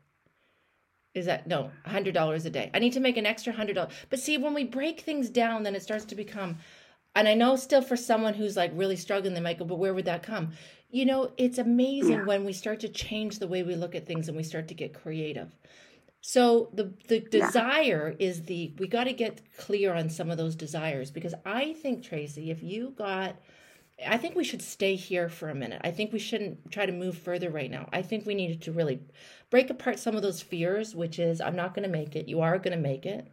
Is that no hundred dollars a day? I need to make an extra hundred dollars. But see, when we break things down, then it starts to become. And I know still for someone who's like really struggling, they might go, but where would that come? You know, it's amazing Yeah. when we start to change the way we look at things and we start to get creative. So the the Yeah. desire is the we got to get clear on some of those desires because I think Tracy, if you got I think we should stay here for a minute. I think we shouldn't try to move further right now. I think we needed to really break apart some of those fears, which is I'm not going to make it. You are going to make it.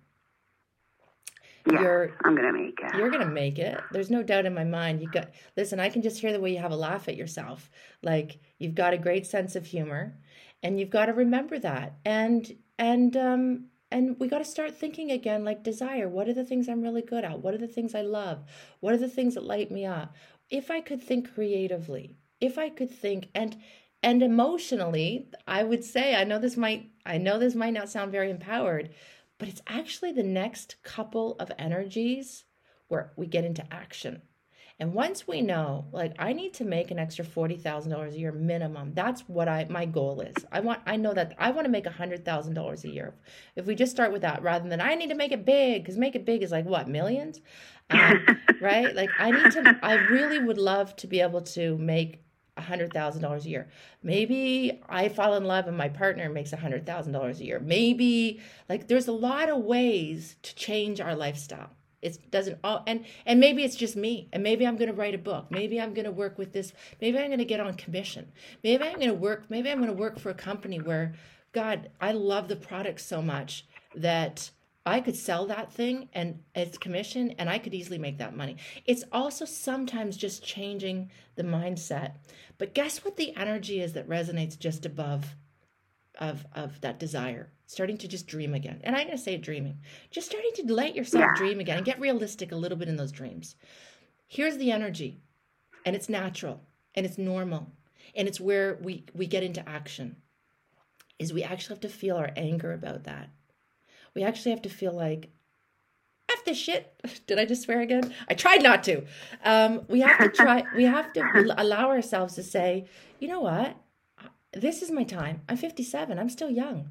Yeah, You're I'm going to make it. you're going to make it. There's no doubt in my mind. You got Listen, I can just hear the way you have a laugh at yourself. Like you've got a great sense of humor and you've got to remember that. And and um and we got to start thinking again like desire. What are the things I'm really good at? What are the things I love? What are the things that light me up? If I could think creatively, if I could think and and emotionally, I would say I know this might I know this might not sound very empowered, but it's actually the next couple of energies where we get into action. And once we know, like I need to make an extra forty thousand dollars a year minimum. That's what I my goal is. I want I know that I want to make a hundred thousand dollars a year. If we just start with that, rather than I need to make it big, because make it big is like what millions, um, right? Like I need to. I really would love to be able to make a hundred thousand dollars a year. Maybe I fall in love and my partner makes a hundred thousand dollars a year. Maybe like there's a lot of ways to change our lifestyle. It doesn't all and and maybe it's just me. And maybe I'm going to write a book. Maybe I'm going to work with this. Maybe I'm going to get on commission. Maybe I'm going to work. Maybe I'm going to work for a company where, God, I love the product so much that I could sell that thing and it's commission and I could easily make that money. It's also sometimes just changing the mindset. But guess what the energy is that resonates just above of of that desire? Starting to just dream again. And I'm going to say dreaming. Just starting to let yourself Yeah. dream again and get realistic a little bit in those dreams. Here's the energy. And it's natural and it's normal. And it's where we we get into action. Is we actually have to feel our anger about that we actually have to feel like F this shit. Did I just swear again? I tried not to. Um, we have to try, we have to allow ourselves to say, you know what? this is my time. I'm 57. I'm still young.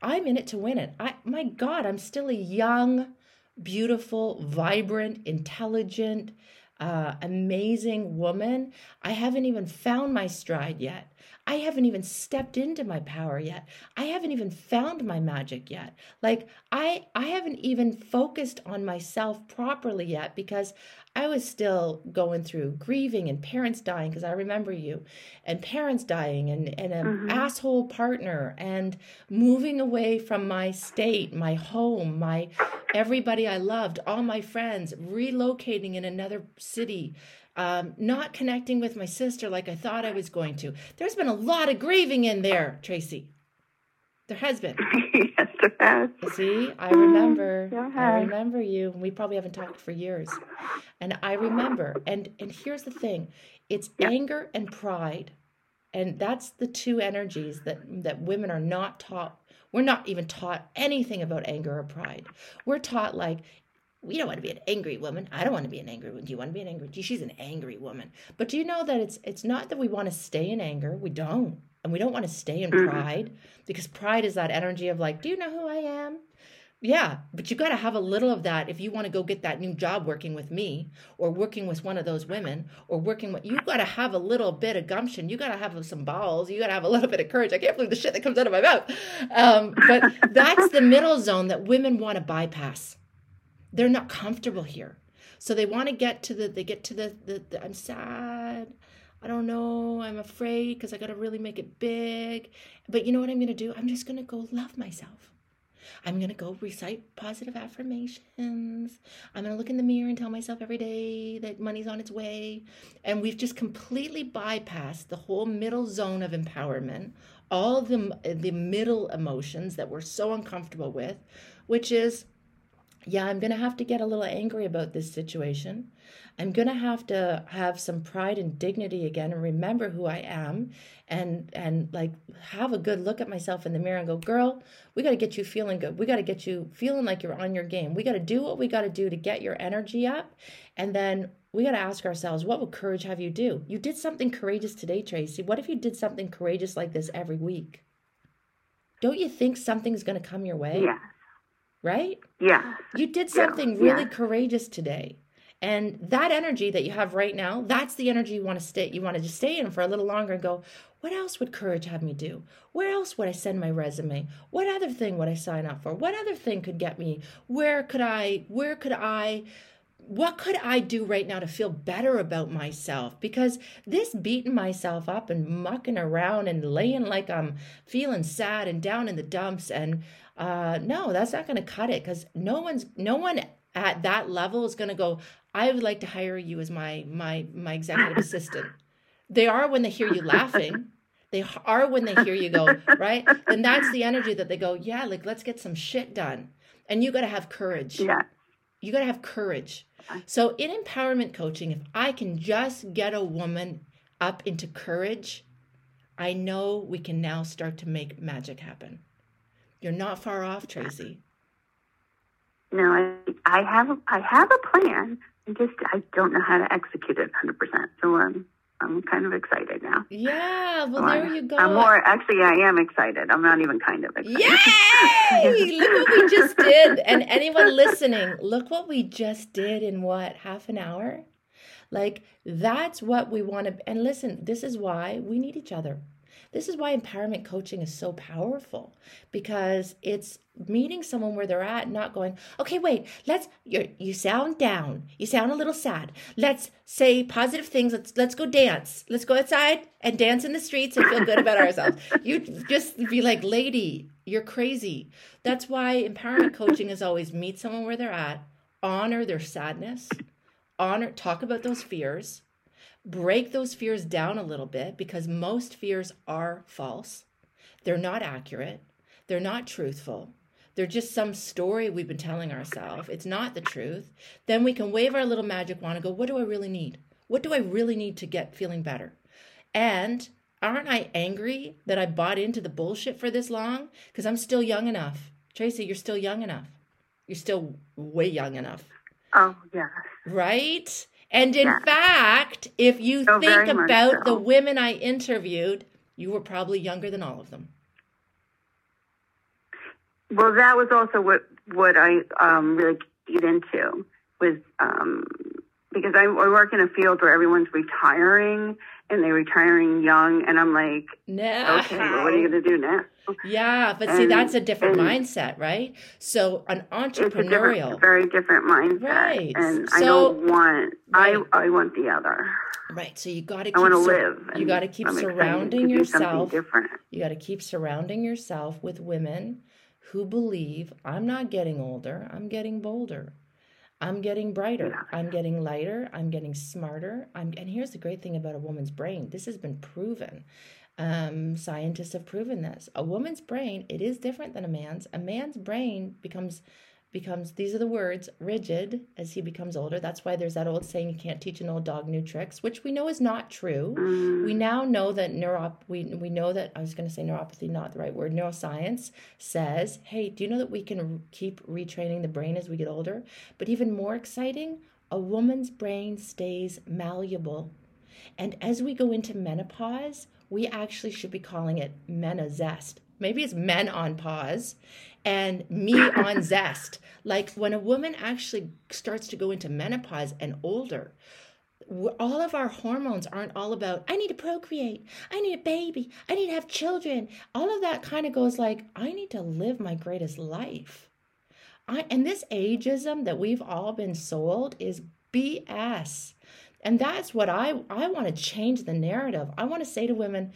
I'm in it to win it. I my God, I'm still a young, beautiful, vibrant, intelligent, uh, amazing woman. I haven't even found my stride yet. I haven't even stepped into my power yet. I haven't even found my magic yet. Like I I haven't even focused on myself properly yet because I was still going through grieving and parents dying because I remember you and parents dying and and an mm-hmm. asshole partner and moving away from my state, my home, my everybody I loved, all my friends, relocating in another city um, not connecting with my sister like I thought I was going to. There's been a lot of grieving in there, Tracy. There has been. yes, there has. See, I remember. I remember you. We probably haven't talked for years, and I remember. And and here's the thing: it's anger and pride, and that's the two energies that that women are not taught. We're not even taught anything about anger or pride. We're taught like we don't want to be an angry woman. I don't want to be an angry woman. Do you want to be an angry? She's an angry woman. But do you know that it's it's not that we want to stay in anger. We don't, and we don't want to stay in mm-hmm. pride because pride is that energy of like, do you know who I am? Yeah, but you got to have a little of that if you want to go get that new job working with me or working with one of those women or working with you got to have a little bit of gumption. You got to have some balls. You got to have a little bit of courage. I can't believe the shit that comes out of my mouth. Um, but that's the middle zone that women want to bypass they're not comfortable here. So they want to get to the, they get to the, the, the I'm sad. I don't know. I'm afraid because I got to really make it big. But you know what I'm going to do? I'm just going to go love myself. I'm going to go recite positive affirmations. I'm going to look in the mirror and tell myself every day that money's on its way. And we've just completely bypassed the whole middle zone of empowerment, all the, the middle emotions that we're so uncomfortable with, which is yeah, I'm going to have to get a little angry about this situation. I'm going to have to have some pride and dignity again and remember who I am and and like have a good look at myself in the mirror and go, "Girl, we got to get you feeling good. We got to get you feeling like you're on your game. We got to do what we got to do to get your energy up." And then we got to ask ourselves, what would courage have you do? You did something courageous today, Tracy. What if you did something courageous like this every week? Don't you think something's going to come your way? Yeah right? Yeah. You did something yeah. really yeah. courageous today. And that energy that you have right now, that's the energy you want to stay you want to just stay in for a little longer and go, what else would courage have me do? Where else would I send my resume? What other thing would I sign up for? What other thing could get me? Where could I where could I what could I do right now to feel better about myself? Because this beating myself up and mucking around and laying like I'm feeling sad and down in the dumps and uh, no, that's not going to cut it because no one's no one at that level is going to go. I would like to hire you as my my my executive assistant. They are when they hear you laughing. They are when they hear you go right. and that's the energy that they go. Yeah, like let's get some shit done. And you got to have courage. Yeah. You got to have courage. So in empowerment coaching, if I can just get a woman up into courage, I know we can now start to make magic happen. You're not far off, Tracy. No, I, I have a, I have a plan. I just I don't know how to execute it 100. percent So um, I'm kind of excited now. Yeah, well so there I, you go. I'm more actually I am excited. I'm not even kind of excited. Yay! look what we just did. And anyone listening, look what we just did in what half an hour. Like that's what we want to. And listen, this is why we need each other. This is why empowerment coaching is so powerful because it's meeting someone where they're at, not going, okay, wait, let's, you you sound down. You sound a little sad. Let's say positive things. Let's, let's go dance. Let's go outside and dance in the streets and feel good about ourselves. You just be like, lady, you're crazy. That's why empowerment coaching is always meet someone where they're at, honor their sadness, honor, talk about those fears, break those fears down a little bit because most fears are false. They're not accurate. They're not truthful. They're just some story we've been telling ourselves. It's not the truth. Then we can wave our little magic wand and go, what do I really need? What do I really need to get feeling better? And aren't I angry that I bought into the bullshit for this long? Because I'm still young enough. Tracy, you're still young enough. You're still way young enough. Oh, yeah. Right? And in yeah. fact, if you think about so. the women I interviewed, You were probably younger than all of them. Well, that was also what what I um, really get into was um, because I, I work in a field where everyone's retiring and they're retiring young, and I'm like, no. okay, well, what are you going to do now? Yeah, but and, see, that's a different mindset, right? So an entrepreneurial, very different mindset, right? And so, I don't want, right. I I want the other. Right. So you got to. I want to live. You got to keep I'm surrounding yourself. Different. You got to keep surrounding yourself with women who believe I'm not getting older. I'm getting bolder. I'm getting brighter. Yeah. I'm getting lighter. I'm getting smarter. I'm, and here's the great thing about a woman's brain this has been proven. Um, scientists have proven this. A woman's brain, it is different than a man's. A man's brain becomes becomes these are the words rigid as he becomes older. That's why there's that old saying you can't teach an old dog new tricks which we know is not true. Mm. we now know that neurop we, we know that i was going to say neuropathy not the right word neuroscience says hey do you know that we can keep retraining the brain as we get older? But even more exciting a woman's brain stays malleable. And as we go into menopause we actually should be calling it menazest maybe it's men on pause and me on zest. Like when a woman actually starts to go into menopause and older, all of our hormones aren't all about i need to procreate. I need a baby. I need to have children. All of that kind of goes like i need to live my greatest life. I, and this ageism that we've all been sold is bs and that's what i i want to change the narrative. I want to say to women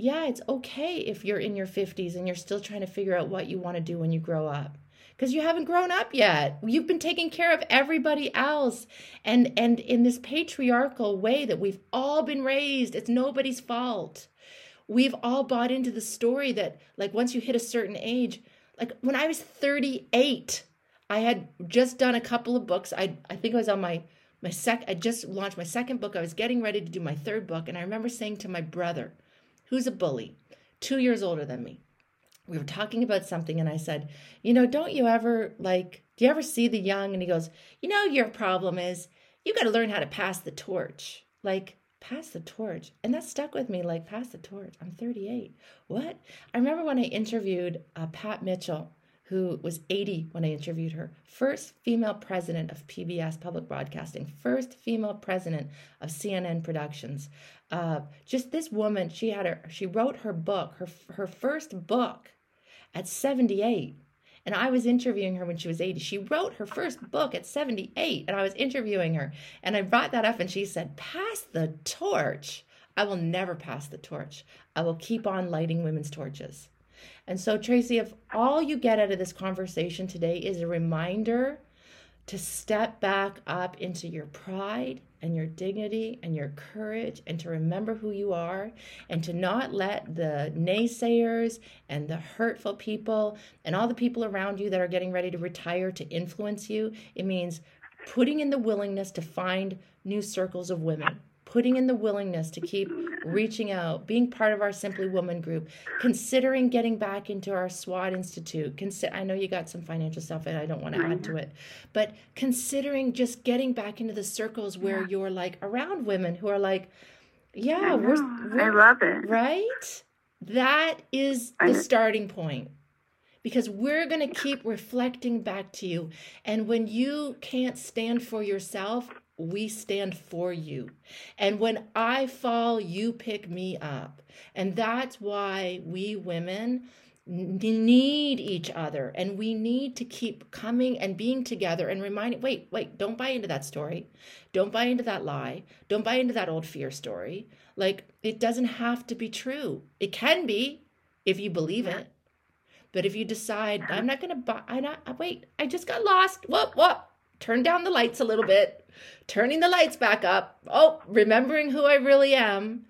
yeah, it's okay if you're in your 50s and you're still trying to figure out what you want to do when you grow up because you haven't grown up yet. You've been taking care of everybody else. And and in this patriarchal way that we've all been raised, it's nobody's fault. We've all bought into the story that like once you hit a certain age, like when I was 38, I had just done a couple of books. I I think I was on my my sec I just launched my second book. I was getting ready to do my third book and I remember saying to my brother, who's a bully, two years older than me. We were talking about something, and I said, You know, don't you ever like, do you ever see the young? And he goes, You know, your problem is you got to learn how to pass the torch. Like, pass the torch. And that stuck with me like, pass the torch. I'm 38. What? I remember when I interviewed uh, Pat Mitchell who was 80 when I interviewed her. First female president of PBS Public Broadcasting, first female president of CNN Productions. Uh, just this woman, she had her, she wrote her book, her her first book, at 78. And I was interviewing her when she was 80. She wrote her first book at 78, and I was interviewing her. And I brought that up, and she said, Pass the torch. I will never pass the torch. I will keep on lighting women's torches. And so, Tracy, if all you get out of this conversation today is a reminder to step back up into your pride and your dignity and your courage and to remember who you are and to not let the naysayers and the hurtful people and all the people around you that are getting ready to retire to influence you, it means putting in the willingness to find new circles of women putting in the willingness to keep reaching out, being part of our Simply Woman group, considering getting back into our SWAT Institute. Consider, I know you got some financial stuff and I don't want to add to it, but considering just getting back into the circles where yeah. you're like around women who are like, yeah, we're, we're, I love it. Right? That is the starting point because we're going to keep reflecting back to you. And when you can't stand for yourself, we stand for you. And when I fall, you pick me up. And that's why we women need each other. And we need to keep coming and being together and reminding wait wait don't buy into that story. Don't buy into that lie. Don't buy into that old fear story. Like it doesn't have to be true. It can be if you believe it. But if you decide i'm not to buy i not wait i just got lost. Whoop whoop turn down the lights a little bit, turning the lights back up, oh, remembering who I really am,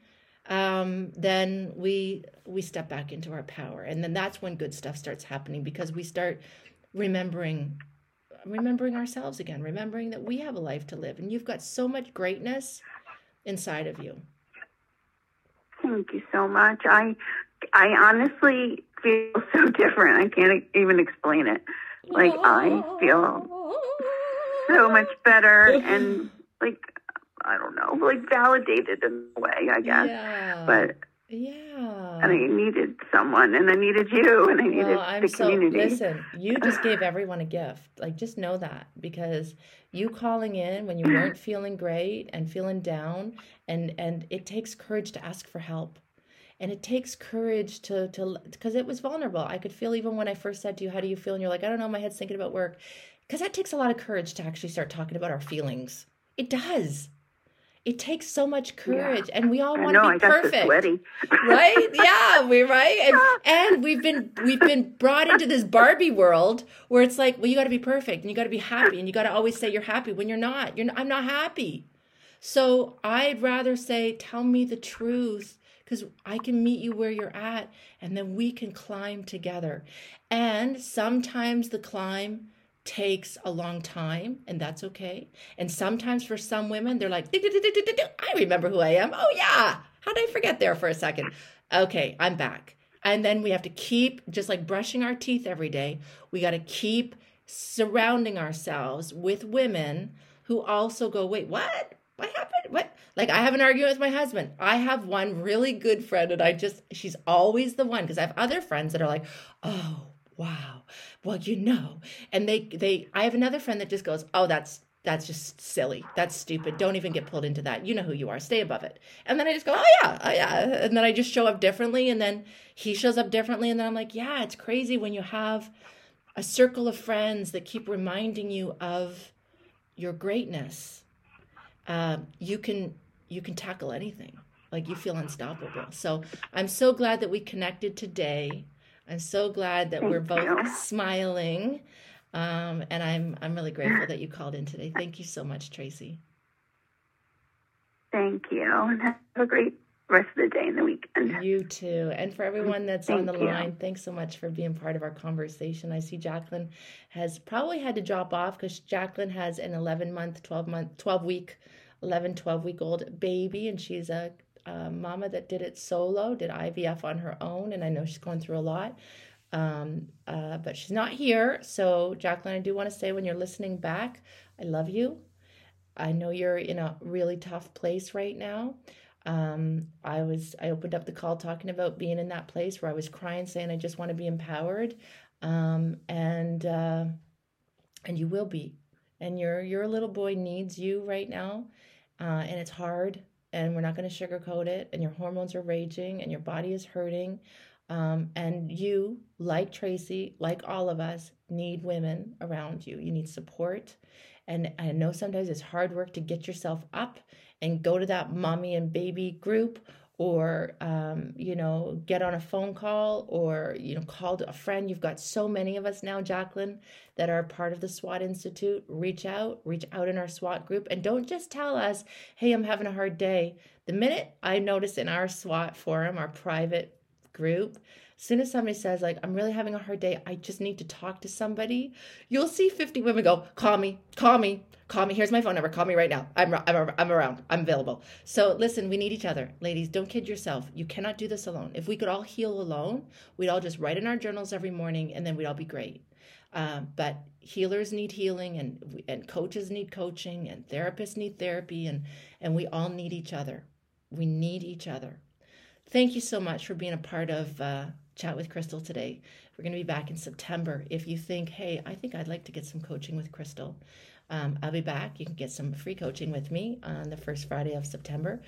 um, then we we step back into our power. And then that's when good stuff starts happening because we start remembering remembering ourselves again, remembering that we have a life to live and you've got so much greatness inside of you. Thank you so much. I I honestly feel so different. I can't even explain it. Like I feel so much better and like I don't know, like validated in a way, I guess. Yeah. But Yeah. And I needed someone, and I needed you, and I needed well, the community. So, listen, you just gave everyone a gift. Like, just know that because you calling in when you weren't feeling great and feeling down, and and it takes courage to ask for help, and it takes courage to to because it was vulnerable. I could feel even when I first said to you, "How do you feel?" and you're like, "I don't know, my head's thinking about work," because that takes a lot of courage to actually start talking about our feelings. It does. It takes so much courage yeah. and we all want to be perfect. right? Yeah we right? And, and we've been we've been brought into this barbie world where it's like well you got to be perfect and you got to be happy and you got to always say you're happy when you're not. You're not, i'm not happy. So i'd rather say tell me the truth because i can meet you where you're at and then we can climb together. And sometimes the climb takes a long time and that's okay. And sometimes for some women they're like i remember who i am. Oh yeah. How did i forget there for a second? Okay i'm back. And then we have to keep just like brushing our teeth every day we got to keep surrounding ourselves with women who also go wait what? What happened? What? Like i have an argument with my husband. I have one really good friend and i just she's always the one because i have other friends that are like oh wow. Well you know. And they they i have another friend that just goes oh that's that's just silly. That's stupid. Don't even get pulled into that. You know who you are. Stay above it. And then i just go oh yeah oh yeah. And then i just show up differently and then he shows up differently and then i'm like yeah it's crazy when you have a circle of friends that keep reminding you of your greatness. Uh, you can you can tackle anything. Like you feel unstoppable. So i'm so glad that we connected today I'm so glad that Thank we're both you. smiling. Um, and I'm I'm really grateful that you called in today. Thank you so much, Tracy. Thank you. And have a great rest of the day and the weekend. You too. And for everyone that's Thank on the you. line, thanks so much for being part of our conversation. I see Jacqueline has probably had to drop off because Jacqueline has an 11 month, 12 month, 12 week, 11, 12 week old baby, and she's a uh, mama that did it solo, did IVF on her own, and I know she's going through a lot. Um, uh, but she's not here. So, Jacqueline, I do want to say when you're listening back, I love you. I know you're in a really tough place right now. Um, I was I opened up the call talking about being in that place where I was crying, saying I just want to be empowered, um, and uh, and you will be. And your your little boy needs you right now, uh, and it's hard and we're not going to sugarcoat it and your hormones are raging and your body is hurting um, and you like tracy like all of us need women around you. You need support and i know sometimes it's hard work to get yourself up and go to that mommy and baby group or um, you know get on a phone call or you know call a friend. You've got so many of us now jacqueline that are part of the swat institute. Reach out reach out in our swat group. And don't just tell us hey i'm having a hard day. The minute i notice in our swat forum our private group as soon as somebody says like i'm really having a hard day i just need to talk to somebody you'll see 50 women go call me call me call me. Here's my phone number. Call me right now. I'm i'm, I'm around. I'm available. So listen we need each other. Ladies don't kid yourself. You cannot do this alone. If we could all heal alone we'd all just write in our journals every morning and then we'd all be great. Um, but healers need healing and and coaches need coaching and therapists need therapy and and we all need each other. We need each other. Thank you so much for being a part of uh, chat with Crystal today. We're going to be back in September. If you think, hey, I think I'd like to get some coaching with Crystal, um, I'll be back. You can get some free coaching with me on the first Friday of September.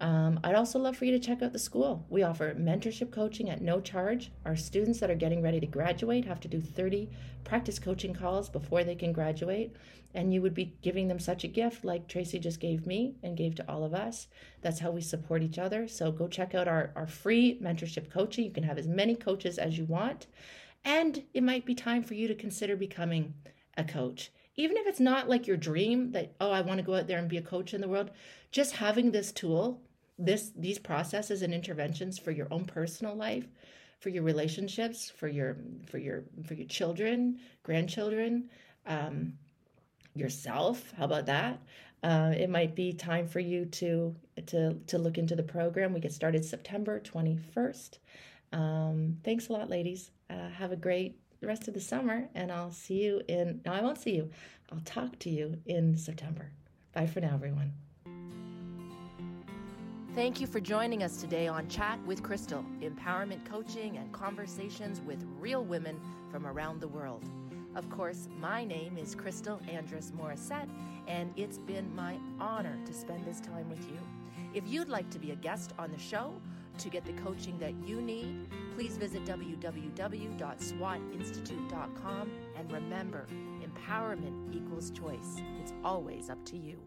Um, I'd also love for you to check out the school. We offer mentorship coaching at no charge. Our students that are getting ready to graduate have to do 30 practice coaching calls before they can graduate. And you would be giving them such a gift like Tracy just gave me and gave to all of us. That's how we support each other. So go check out our, our free mentorship coaching. You can have as many coaches as you want. And it might be time for you to consider becoming a coach even if it's not like your dream that oh i want to go out there and be a coach in the world just having this tool this these processes and interventions for your own personal life for your relationships for your for your for your children grandchildren um, yourself. How about that? Uh, it might be time for you to to to look into the program. We get started september 21st um, thanks a lot ladies. Uh, have a great rest of the summer and i'll see you in no i won't see you. I'll talk to you in september. Bye for now everyone Thank you for joining us today on Chat with Crystal, empowerment coaching and conversations with real women from around the world. Of course, my name is Crystal Andrus Morissette, and it's been my honor to spend this time with you. If you'd like to be a guest on the show to get the coaching that you need, please visit www.swatinstitute.com and remember, empowerment equals choice. It's always up to you.